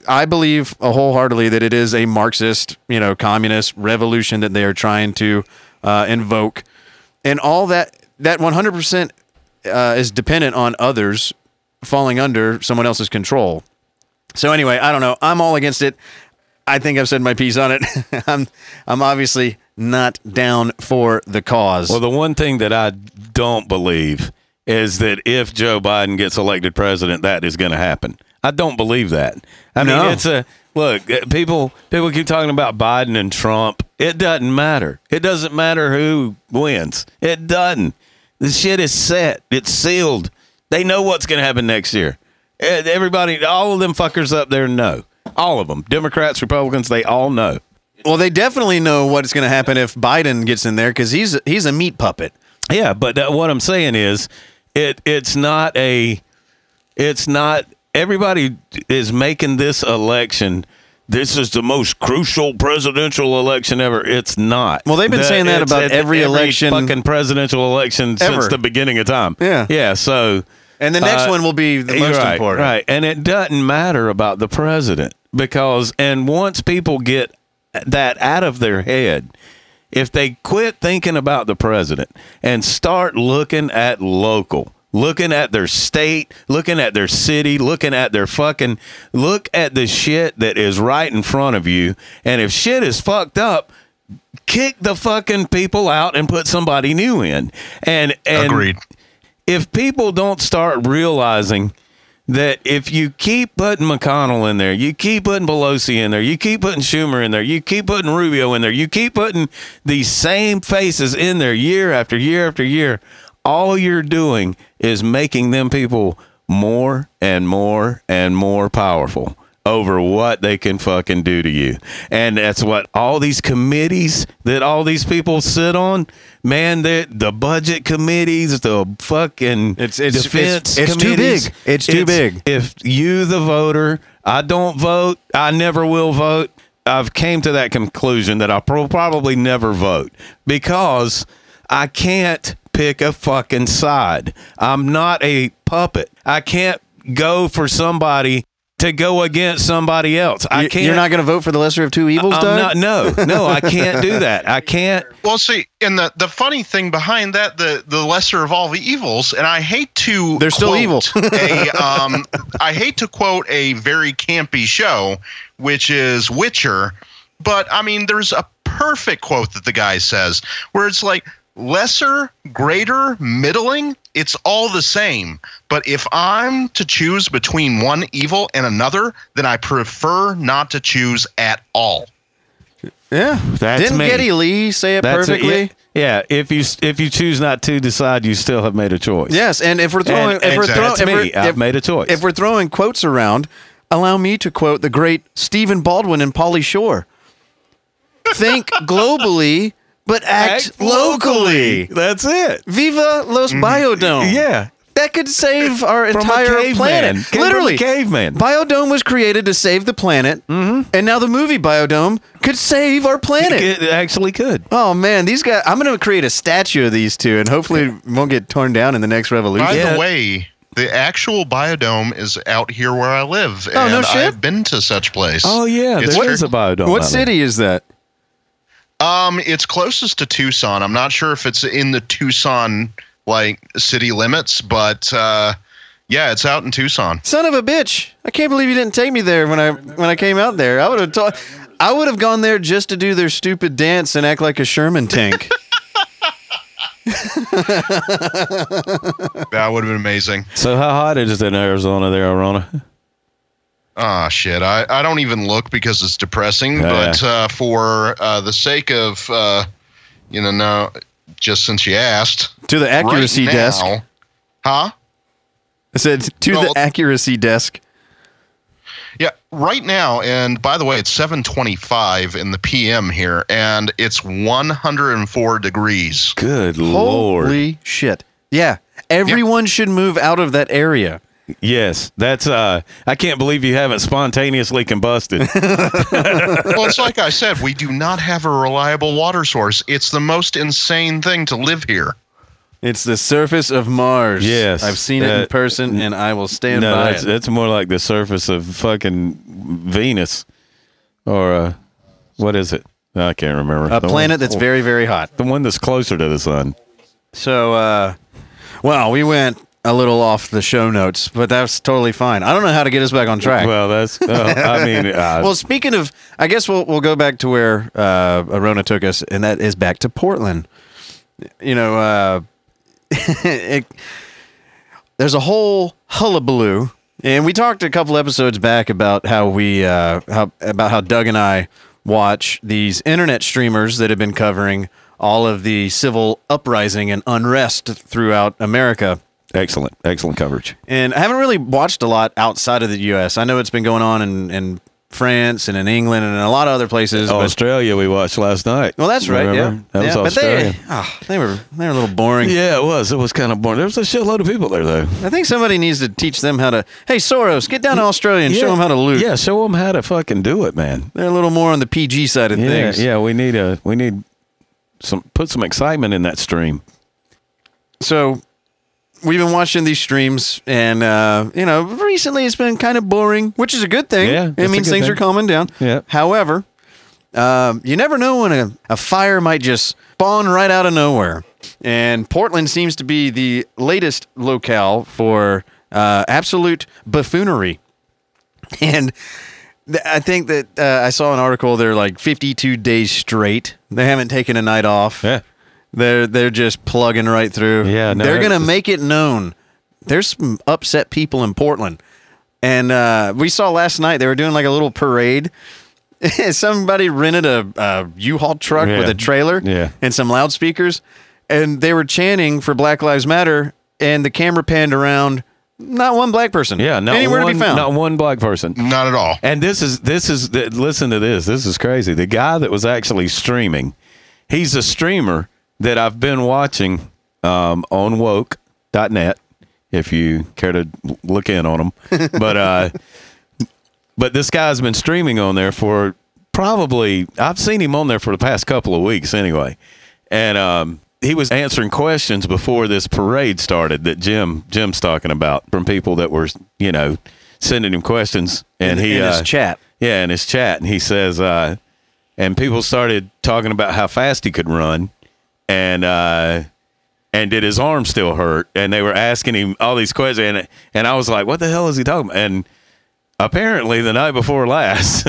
Speaker 2: I believe wholeheartedly that it is a Marxist, you know, communist revolution that they are trying to uh, invoke, and all that that 100 percent uh, is dependent on others falling under someone else's control. So anyway, I don't know. I'm all against it. I think I've said my piece on it. I'm I'm obviously not down for the cause.
Speaker 1: Well, the one thing that I don't believe is that if Joe Biden gets elected president, that is going to happen. I don't believe that. I
Speaker 2: No.
Speaker 1: mean, it's a look. uh, People people keep talking about Biden and Trump. It doesn't matter. It doesn't matter who wins. It doesn't. The shit is set. It's sealed. They know what's going to happen next year. Eh, Everybody, all of them fuckers up there know. All of them, Democrats, Republicans, they all know.
Speaker 2: well, they definitely know what's going to happen if Biden gets in there because he's he's a meat puppet.
Speaker 1: Yeah, but that, what I'm saying is, it it's not a, it's not. Everybody is making this election. This is the most crucial presidential election ever. It's not.
Speaker 2: Well, they've been saying that about
Speaker 1: it's
Speaker 2: every election-
Speaker 1: fucking presidential election
Speaker 2: Ever.
Speaker 1: since the beginning of time.
Speaker 2: Yeah.
Speaker 1: yeah. So,
Speaker 2: And the next
Speaker 1: Uh,
Speaker 2: one will be the most
Speaker 1: right,
Speaker 2: important.
Speaker 1: Right. And it doesn't matter about the president because, and once people get that out of their head, if they quit thinking about the president and start looking at local, looking at their state, looking at their city, looking at their fucking, look at the shit that is right in front of you. And if shit is fucked up, kick the fucking people out and put somebody new in. And, and
Speaker 3: Agreed.
Speaker 1: if people don't start realizing that if you keep putting McConnell in there, you keep putting Pelosi in there, you keep putting Schumer in there, you keep putting Rubio in there, you keep putting these same faces in there year after year after year, all you're doing is making them people more and more and more powerful over what they can fucking do to you. And that's what all these committees that all these people sit on, man, the the budget committees, the fucking
Speaker 2: It's- it's-
Speaker 1: defense
Speaker 2: it's- it's too big. It's too big.
Speaker 1: If you the voter, I don't vote, I never will vote. I've came to that conclusion that I'll pro- probably never vote because I can't pick a fucking side. I'm not a puppet. I can't go for somebody to go against somebody else. I
Speaker 2: You-
Speaker 1: can't.
Speaker 2: You're not going to vote for the lesser of two evils,
Speaker 1: I'm
Speaker 2: Doug?
Speaker 1: not. No, no, I can't do that. I can't.
Speaker 3: Well, see, and the the funny thing behind that, the the lesser of all the evils, and I hate to
Speaker 2: They're still evil.
Speaker 3: a, um, I hate to quote a very campy show, which is Witcher, but I mean, there's a perfect quote that the guy says where it's like lesser, greater, middling, it's all the same. But if I'm to choose between one evil and another, then I prefer not to choose at all.
Speaker 2: Yeah.
Speaker 1: That's
Speaker 2: Didn't
Speaker 1: me.
Speaker 2: Geddy Lee say it
Speaker 1: That's
Speaker 2: perfectly?
Speaker 1: it. Yeah, if you if you choose not to decide, you still have made a choice.
Speaker 2: Yes, and if we're throwing,
Speaker 1: And-
Speaker 2: if we're
Speaker 3: exactly.
Speaker 2: throwing,
Speaker 1: That's
Speaker 2: if we're,
Speaker 1: me. I've made a choice.
Speaker 2: If we're throwing quotes around, allow me to quote the great Stephen Baldwin and Pauly Shore. Think globally, but act, locally.
Speaker 1: That's it.
Speaker 2: Viva los Biodome.
Speaker 1: Yeah.
Speaker 2: That could save our
Speaker 1: From a
Speaker 2: entire
Speaker 1: caveman.
Speaker 2: planet.
Speaker 1: Came from a
Speaker 2: Literally,
Speaker 1: caveman.
Speaker 2: Biodome was created to save the planet, mm-hmm. and now the movie Biodome could save our planet.
Speaker 1: It actually could.
Speaker 2: Oh man, these guys! I'm going to create a statue of these two, and hopefully it won't get torn down in the next revolution.
Speaker 3: By
Speaker 1: Yeah.
Speaker 3: the way, the actual biodome is out here where I live,
Speaker 2: Oh,
Speaker 3: and
Speaker 2: no shit?
Speaker 3: I've been to such place.
Speaker 1: Oh yeah,
Speaker 3: It's
Speaker 1: there
Speaker 3: true.
Speaker 1: is a biodome.
Speaker 2: what
Speaker 1: out there.
Speaker 2: city is that?
Speaker 3: Um, it's closest to Tucson. I'm not sure if it's in the Tucson like city limits, but uh, yeah, it's out in Tucson.
Speaker 2: Son of a bitch! I can't believe you didn't take me there when I when I came out there. I would have taught. I would have gone there just to do their stupid dance and act like a Sherman tank.
Speaker 3: That would have been amazing.
Speaker 1: So how hot is it in Arizona there, Arona?
Speaker 3: Ah, shit. I, I don't even look because it's depressing,
Speaker 1: Yeah.
Speaker 3: but uh, for uh, the sake of, uh, you know, now, just since you asked,
Speaker 2: to the accuracy
Speaker 3: right
Speaker 2: desk.
Speaker 3: now- Huh?
Speaker 2: I said to
Speaker 3: No.
Speaker 2: the accuracy desk.
Speaker 3: Yeah, right now, and by the way, it's 7:25 in the PM here, and it's 104 degrees.
Speaker 1: Good lord.
Speaker 2: Holy shit! Yeah, everyone should move out of that area.
Speaker 1: Yes, that's. uh I can't believe you haven't spontaneously combusted.
Speaker 3: well, it's like I said, we do not have a reliable water source. It's the most insane thing to live here.
Speaker 2: It's the surface of Mars.
Speaker 1: Yes,
Speaker 2: I've seen it
Speaker 1: uh,
Speaker 2: in person, and I will stand
Speaker 1: no,
Speaker 2: by
Speaker 1: that's,
Speaker 2: it.
Speaker 1: that's more like the surface of fucking Venus, or uh, what is it? I can't remember.
Speaker 2: A
Speaker 1: The one-
Speaker 2: planet that's very, very hot.
Speaker 1: the one that's closer to the sun.
Speaker 2: So, uh, well, we went a little off the show notes, but that's totally fine. I don't know how to get us back on track.
Speaker 1: Well, that's. Uh, I mean, uh,
Speaker 2: well, speaking of, I guess we'll we'll go back to where uh, Arona took us, and that is back to Portland. You know, uh, it, there's a whole hullabaloo, and we talked a couple episodes back about how we uh, how about how Doug and I watch these internet streamers that have been covering all of the civil uprising and unrest throughout America.
Speaker 1: Excellent, excellent coverage.
Speaker 2: And I haven't really watched a lot outside of the U.S. I know it's been going on in, in France and in England and in a lot of other places.
Speaker 1: Australia, we watched last night.
Speaker 2: well, that's right.
Speaker 1: Remember?
Speaker 2: Yeah,
Speaker 1: that was
Speaker 2: yeah,
Speaker 1: Australia.
Speaker 2: They, ah, they were they were a little boring.
Speaker 1: yeah, it was. It was kind of boring. There was a shitload of people there, though.
Speaker 2: I think somebody needs to teach them how to. Hey, Soros, get down to Australia and show them how to loot.
Speaker 1: Yeah, show them how to fucking do it, man.
Speaker 2: They're a little more on the PG side of
Speaker 1: Yeah,
Speaker 2: things.
Speaker 1: yeah. We need a we need some put some excitement in that stream.
Speaker 2: So we've been watching these streams, and uh, you know, recently it's been kind of boring, which is a good thing.
Speaker 1: Yeah,
Speaker 2: it means things
Speaker 1: thing.
Speaker 2: are calming down.
Speaker 1: Yeah.
Speaker 2: However, um, you never know when a, a fire might just spawn right out of nowhere, and Portland seems to be the latest locale for uh, absolute buffoonery, and. I think that uh, I saw an article. They're like 52 days straight. They haven't taken a night off.
Speaker 1: Yeah.
Speaker 2: They're they're just plugging right through.
Speaker 1: Yeah, no,
Speaker 2: they're gonna
Speaker 1: it's-
Speaker 2: make it known. There's some upset people in Portland, and uh, we saw last night they were doing like a little parade. Somebody rented a, a U-Haul truck
Speaker 1: Yeah.
Speaker 2: with a trailer
Speaker 1: Yeah.
Speaker 2: and some loudspeakers, and they were chanting for Black Lives Matter. And the camera panned around. Not one black person.
Speaker 1: Yeah, not
Speaker 2: anywhere
Speaker 1: one,
Speaker 2: to be found.
Speaker 1: Not one black person.
Speaker 3: Not at all.
Speaker 1: And this is this is listen to this. This is crazy. The guy that was actually streaming, he's a streamer that I've been watching um, on woke.net if you care to look in on them. but uh but this guy's been streaming on there for probably I've seen him on there for the past couple of weeks anyway. And um he was answering questions before this parade started that Jim Jim's talking about from people that were, you know, sending him questions and
Speaker 2: In-
Speaker 1: he
Speaker 2: in his
Speaker 1: uh,
Speaker 2: chat.
Speaker 1: yeah, in his chat, and he says, uh, and people started talking about how fast he could run, and uh, and did his arm still hurt? And they were asking him all these questions, and and I was like, what the hell is he talking about? And apparently, the night before last,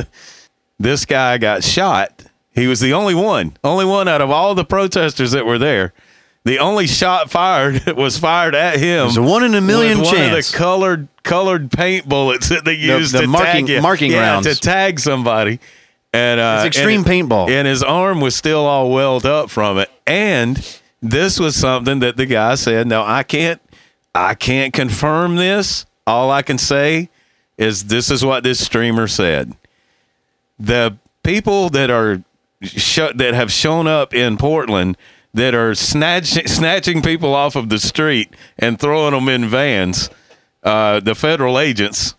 Speaker 1: this guy got shot. He was the only one, only one out of all the protesters that were there. The only shot fired was fired at him.
Speaker 2: It's a one in a million
Speaker 1: with one
Speaker 2: chance.
Speaker 1: of the colored colored paint bullets that they used
Speaker 2: the
Speaker 1: to
Speaker 2: marking-
Speaker 1: tag
Speaker 2: marking
Speaker 1: yeah,
Speaker 2: rounds.
Speaker 1: to tag somebody. And uh,
Speaker 2: It's extreme
Speaker 1: and-
Speaker 2: paintball.
Speaker 1: And his arm was still all welled up from it. And this was something that the guy said, "No, I can't. I can't confirm this. All I can say is this is what this streamer said. The people that are sho- that have shown up in Portland." That are snatching snatching people off of the street and throwing them in vans. Uh, the federal agents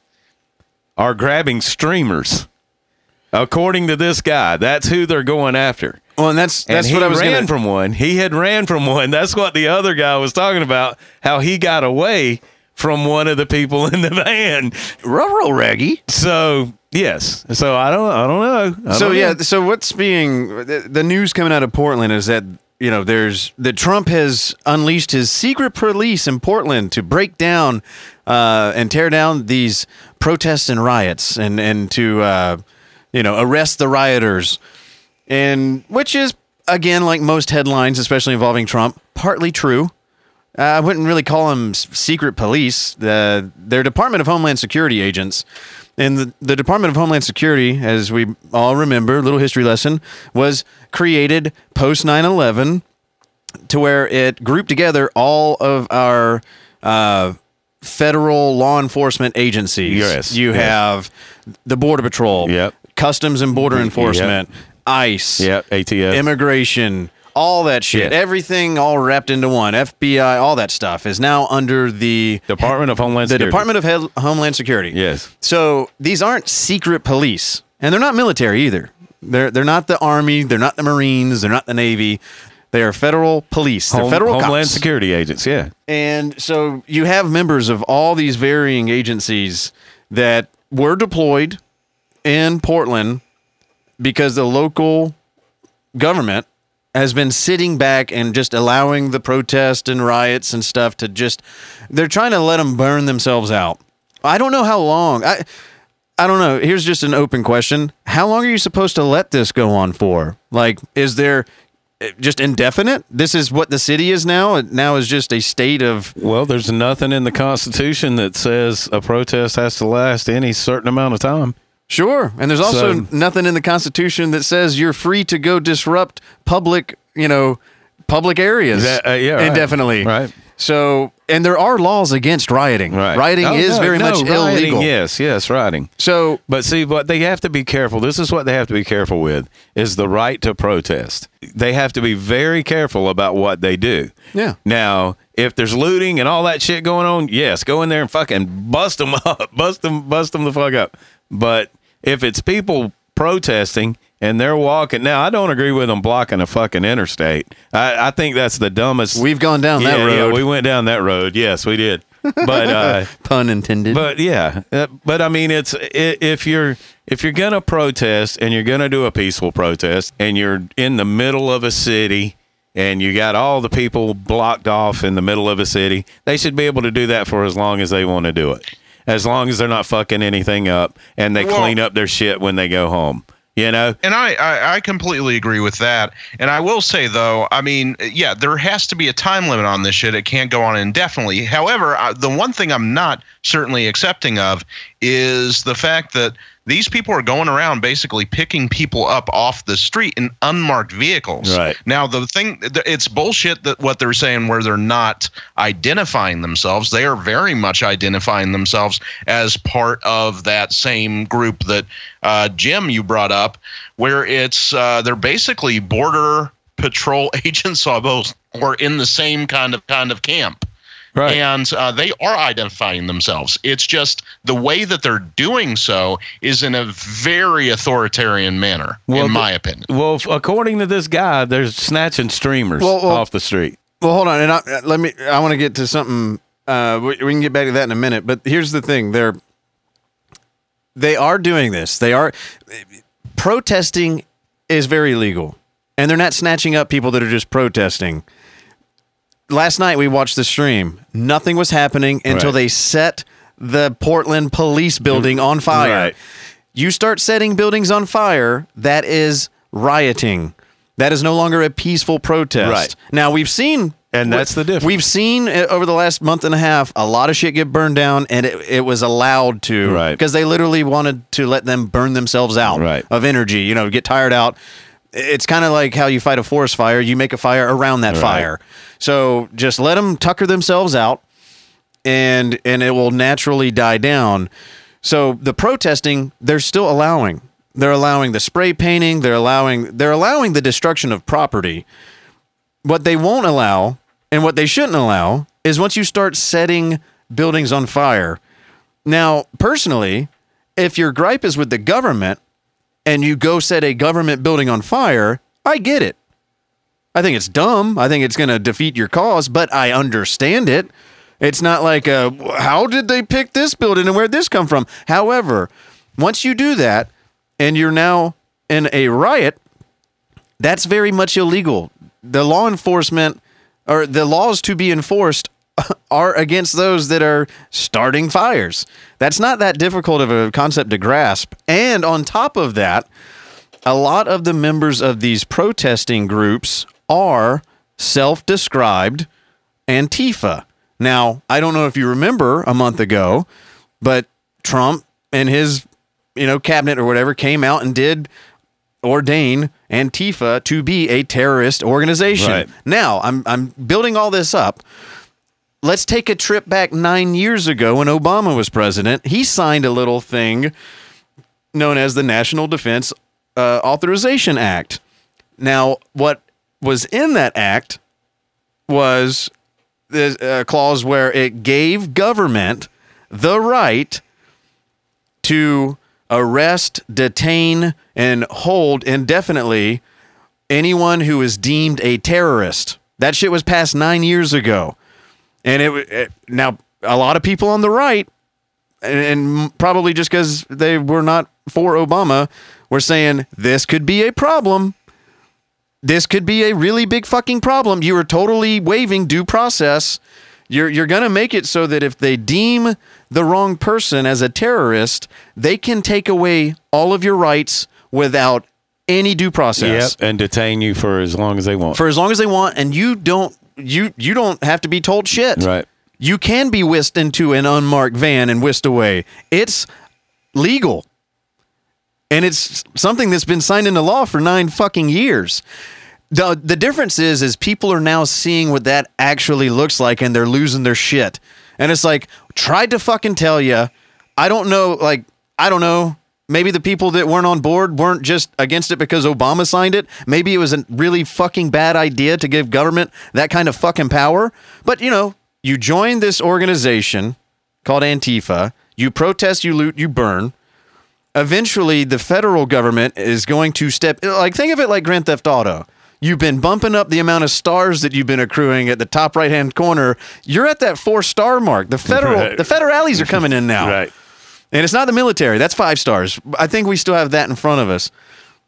Speaker 1: are grabbing streamers. According to this guy, that's who they're going after.
Speaker 2: Well, and that's that's
Speaker 1: he
Speaker 2: what I was
Speaker 1: ran
Speaker 2: gonna,
Speaker 1: from one. He had ran from one. That's what the other guy was talking about. How he got away from one of the people in the van.
Speaker 2: Rural raggy.
Speaker 1: So yes. So I don't. I don't know. I
Speaker 2: So
Speaker 1: don't
Speaker 2: yeah,
Speaker 1: know.
Speaker 2: so what's being the, the news coming out of Portland is that you know there's that Trump has unleashed his secret police in Portland to break down uh, and tear down these protests and riots and and to uh, you know arrest the rioters and which is again like most headlines, especially involving Trump, partly true. Uh, I wouldn't really call them secret police. The they're Department of Homeland Security agents, and the, the Department of Homeland Security, as we all remember, little history lesson, was created post 9/11 to where it grouped together all of our uh, federal law enforcement agencies.
Speaker 1: Yes,
Speaker 2: you
Speaker 1: yes.
Speaker 2: have the Border Patrol,
Speaker 1: Yep.
Speaker 2: Customs and Border
Speaker 1: Yep.
Speaker 2: Enforcement, ICE,
Speaker 1: yeah. ATF.
Speaker 2: immigration, all that shit,
Speaker 1: Yeah.
Speaker 2: everything all wrapped into one. FBI, all that stuff is now under the
Speaker 1: Department of Homeland
Speaker 2: the
Speaker 1: Security.
Speaker 2: Department of Head- Homeland Security.
Speaker 1: Yes.
Speaker 2: So these aren't secret police, and they're not military either. They're they're not the army. They're not the Marines. They're not the Navy. They are federal police. They're
Speaker 1: Home-
Speaker 2: federal
Speaker 1: Homeland
Speaker 2: cops.
Speaker 1: Security agents. Yeah.
Speaker 2: And so you have members of all these varying agencies that were deployed in Portland because the local government has been sitting back and just allowing the protests and riots and stuff to just they're trying to let them burn themselves out. I don't know how long. I I don't know. Here's just an open question. How long are you supposed to let this go on for? Like is there eh, just indefinite? This is what the city is now. It now is just a state of
Speaker 1: Well, there's nothing in the Constitution that says a protest has to last any certain amount of time.
Speaker 2: Sure. And there's also
Speaker 1: So-
Speaker 2: nothing in the Constitution that says you're free to go disrupt public, you know, public areas
Speaker 1: That- uh, yeah, right.
Speaker 2: indefinitely.
Speaker 1: Right.
Speaker 2: So, and there are laws against rioting.
Speaker 1: Right.
Speaker 2: Rioting
Speaker 1: Oh,
Speaker 2: is
Speaker 1: no,
Speaker 2: very
Speaker 1: no,
Speaker 2: much
Speaker 1: rioting,
Speaker 2: illegal.
Speaker 1: Yes, yes, rioting.
Speaker 2: So,
Speaker 1: But see, what they have to be careful. This is what they have to be careful with: is the right to protest. They have to be very careful about what they do.
Speaker 2: Yeah.
Speaker 1: Now, if there's looting and all that shit going on, yes, go in there and fucking bust them up, bust them, bust them the fuck up. But if it's people protesting and they're walking, now I don't agree with them blocking a fucking interstate. I, I think that's the dumbest.
Speaker 2: we've gone down
Speaker 1: yeah,
Speaker 2: that road.
Speaker 1: yeah, we went down that road. Yes, we did. But. uh
Speaker 2: Pun intended.
Speaker 1: but yeah, uh, but I mean, it's if you're if you're gonna protest and you're gonna do a peaceful protest and you're in the middle of a city and you got all the people blocked off in the middle of a city, they should be able to do that for as long as they want to do it, as long as they're not fucking anything up and they
Speaker 3: Well-
Speaker 1: clean up their shit when they go home. You know,
Speaker 3: And I, I, I completely agree with that. And I will say though, I mean, yeah, there has to be a time limit on this shit. It can't go on indefinitely. However, I, the one thing I'm not certainly accepting of is the fact that these people are going around basically picking people up off the street in unmarked vehicles.
Speaker 1: Right.
Speaker 3: Now the thing it's bullshit that what they're saying where they're not identifying themselves. They are very much identifying themselves as part of that same group that uh, Jim you brought up, where it's uh, they're basically border patrol agents almost, or in the same kind of kind of camp.
Speaker 1: Right?
Speaker 3: And uh, they are identifying themselves. It's just the way that they're doing so is in a very authoritarian manner,
Speaker 1: Well,
Speaker 3: in my opinion.
Speaker 1: well, f- according to this guy, they're snatching streamers
Speaker 2: Well, well-
Speaker 1: off the street.
Speaker 2: Well, hold on, and I, let me. I want to get to something. Uh, we, we can get back to that in a minute. But here's the thing: they're they are doing this. They are protesting is very legal, and they're not snatching up people that are just protesting. Last night we watched the stream. Nothing was happening until
Speaker 1: Right.
Speaker 2: they set the Portland police building on fire.
Speaker 1: Right.
Speaker 2: You start setting buildings on fire, that is rioting. That is no longer a peaceful protest.
Speaker 1: Right.
Speaker 2: Now we've seen
Speaker 1: And that's the difference.
Speaker 2: We've seen uh, over the last month and a half a lot of shit get burned down, and it, it was allowed to,
Speaker 1: Right.
Speaker 2: Because they literally wanted to let them burn themselves out
Speaker 1: Right.
Speaker 2: of energy. You know, get tired out. It's kind of like how you fight a forest fire. You make a fire around that
Speaker 1: Right.
Speaker 2: fire. So just let them tucker themselves out, and and it will naturally die down. So the protesting, they're still allowing. They're allowing the spray painting. They're allowing. They're allowing the destruction of property what they won't allow and what they shouldn't allow is once you start setting buildings on fire. Now, personally, if your gripe is with the government and you go set a government building on fire, I get it. I think it's dumb. I think it's going to defeat your cause, but I understand it. It's not like, uh, how did they pick this building and where'd this come from? However, once you do that and you're now in a riot, that's very much illegal. The law enforcement or the laws to be enforced are against those that are starting fires. That's not that difficult of a concept to grasp. And on top of that, a lot of the members of these protesting groups are self described Antifa. Now, I don't know if you remember a month ago, but Trump and his you know cabinet or whatever came out and did ordain Antifa to be a terrorist organization.
Speaker 1: Right.
Speaker 2: Now, I'm I'm building all this up. Let's take a trip back 9 years ago when Obama was president. He signed a little thing known as the National Defense uh, Authorization Act. Now, what was in that act was the uh, clause where it gave government the right to arrest, detain, and hold indefinitely anyone who is deemed a terrorist. That shit was passed nine years ago, and it, it now a lot of people on the right, and, and probably just because they were not for Obama, were saying this could be a problem. this could be a really big fucking problem. You are totally waiving due process. You're you're gonna make it so that if they deem the wrong person as a terrorist, they can take away all of your rights without any due process
Speaker 1: Yep, and detain you for as long as they want.
Speaker 2: for as long as they want, and you don't you you don't have to be told shit.
Speaker 1: right.
Speaker 2: You can be whisked into an unmarked van and whisked away. It's legal. And it's something that's been signed into law for nine fucking years. The the difference is is people are now seeing what that actually looks like and they're losing their shit. And it's like, tried to fucking tell you. I don't know, like, I don't know. Maybe the people that weren't on board weren't just against it because Obama signed it. Maybe it was a really fucking bad idea to give government that kind of fucking power. But, you know, you join this organization called Antifa, you protest, you loot, you burn. Eventually, the federal government is going to step, like, think of it like Grand Theft Auto. You've been bumping up the amount of stars that you've been accruing at the top right hand corner. You're at that four star mark. The federal,
Speaker 1: Right.
Speaker 2: the federales are coming in now.
Speaker 1: Right.
Speaker 2: And it's not the military. That's five stars. I think we still have that in front of us.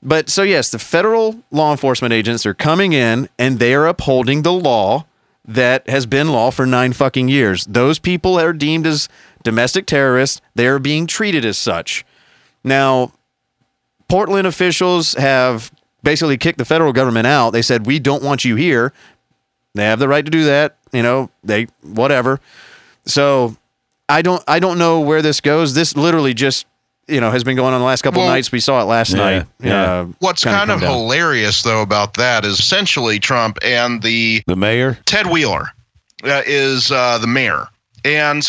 Speaker 2: But so, yes, the federal law enforcement agents are coming in and they are upholding the law that has been law for nine fucking years. Those people are deemed as domestic terrorists. They are being treated as such. Now, Portland officials have basically kicked the federal government out. They said, We don't want you here. They have the right to do that. You know, they, whatever. So I don't, I don't know where this goes. This literally just, you know, has been going on the last couple
Speaker 3: Well-
Speaker 2: nights. We saw it last
Speaker 1: Yeah,
Speaker 2: night.
Speaker 1: yeah.
Speaker 2: Uh,
Speaker 3: What's
Speaker 2: kinda
Speaker 3: of
Speaker 2: down.
Speaker 3: hilarious though about that is essentially Trump and the
Speaker 1: The mayor.
Speaker 3: Ted Wheeler uh, is uh, the mayor, and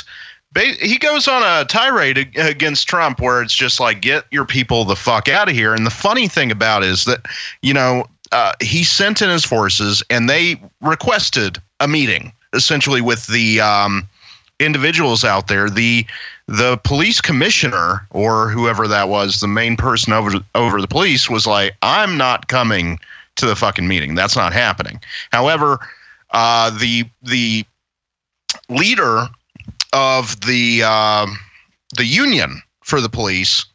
Speaker 3: ba- he goes on a tirade ag- against Trump where it's just like, get your people the fuck out of here. And the funny thing about it is that, you know, uh, he sent in his forces and they requested a meeting essentially with the um, individuals out there. The the police commissioner or whoever that was, the main person over over the police was like, I'm not coming to the fucking meeting. That's not happening. However, uh, the the leader of the um, the union for the police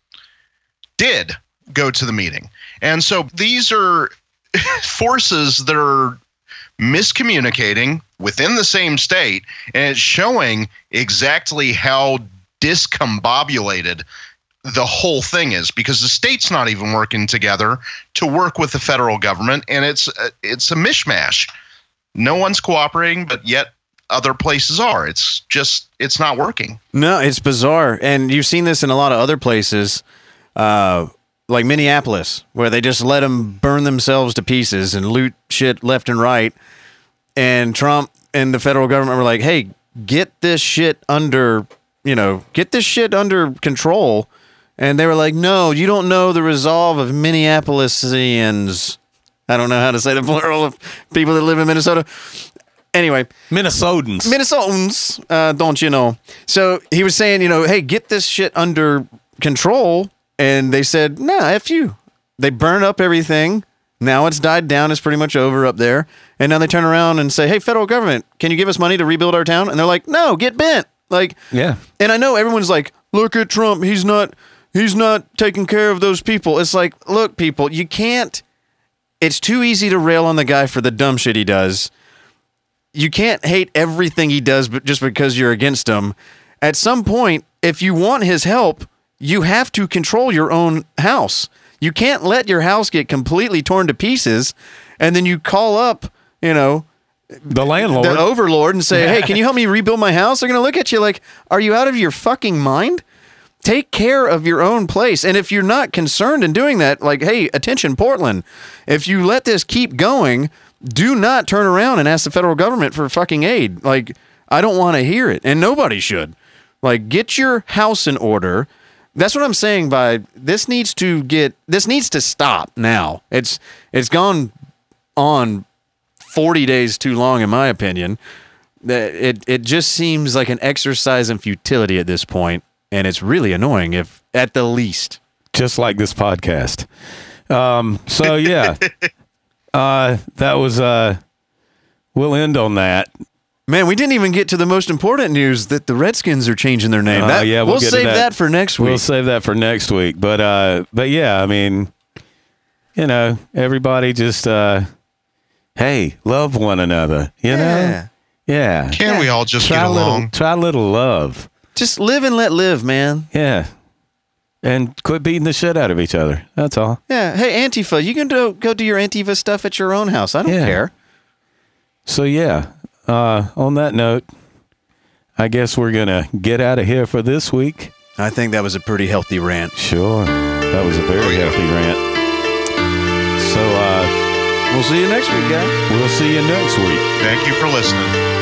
Speaker 3: did go to the meeting, and so these are forces that are miscommunicating within the same state, and it's showing exactly how discombobulated the whole thing is because the state's not even working together to work with the federal government and it's uh, it's a mishmash. No one's cooperating but yet other places are. It's just it's not working.
Speaker 2: No, it's bizarre, and you've seen this in a lot of other places, uh, like Minneapolis, where they just let them burn themselves to pieces and loot shit left and right. And Trump and the federal government were like, "Hey, get this shit under, you know, get this shit under control." And they were like, "No, you don't know the resolve of Minneapolisians." I don't know how to say the plural of people that live in Minnesota. Anyway,
Speaker 1: Minnesotans.
Speaker 2: Minnesotans, uh, don't you know? So he was saying, you know, hey, get this shit under control. And they said, nah, F you. They burn up everything. Now it's died down. It's pretty much over up there. And now they turn around and say, hey, federal government, can you give us money to rebuild our town? And they're like, no, get bent. Like,
Speaker 1: yeah.
Speaker 2: and I know everyone's like, look at Trump. He's not, he's not taking care of those people. It's like, look, people, you can't, it's too easy to rail on the guy for the dumb shit he does. You can't hate everything he does, but just because you're against him. At some point, if you want his help, you have to control your own house. You can't let your house get completely torn to pieces, and then you call up, you know,
Speaker 1: The landlord.
Speaker 2: the overlord and say, "Hey, can you help me rebuild my house?" They're going to look at you like, "Are you out of your fucking mind?" Take care of your own place. And if you're not concerned in doing that, like, "Hey, attention Portland, if you let this keep going, do not turn around and ask the federal government for fucking aid." Like, I don't want to hear it, and nobody should. Like, get your house in order. That's what I'm saying by this needs to get this needs to stop now. It's it's gone on 40 days too long, in my opinion. It, it just seems like an exercise in futility at this point, and it's really annoying, if at the least.
Speaker 1: just like this podcast. Um, so yeah, uh, that was. Uh, we'll end on that.
Speaker 2: Man, we didn't even get to the most important news that the Redskins are changing their name.
Speaker 1: Uh,
Speaker 2: That-
Speaker 1: yeah, we'll
Speaker 2: we'll, save
Speaker 1: that.
Speaker 2: that. for next week.
Speaker 1: We'll save that for next week. But uh, but yeah, I mean, you know, everybody just uh, hey, love one another. You know, yeah.
Speaker 3: Can we all just
Speaker 1: try
Speaker 3: get
Speaker 1: a little,
Speaker 3: along?
Speaker 1: try a little love.
Speaker 2: Just live and let live, man.
Speaker 1: Yeah, and quit beating the shit out of each other. That's all.
Speaker 2: Yeah. Hey, Antifa, you can do, go do your Antifa stuff at your own house. I don't
Speaker 1: Yeah.
Speaker 2: care.
Speaker 1: So yeah, uh, on that note, I guess we're gonna get out of here for this week.
Speaker 2: I think that was a pretty healthy rant.
Speaker 1: Sure, that was a very healthy rant. So uh,
Speaker 2: We'll see you next week, guys.
Speaker 1: we'll see you next week.
Speaker 3: Thank you for listening.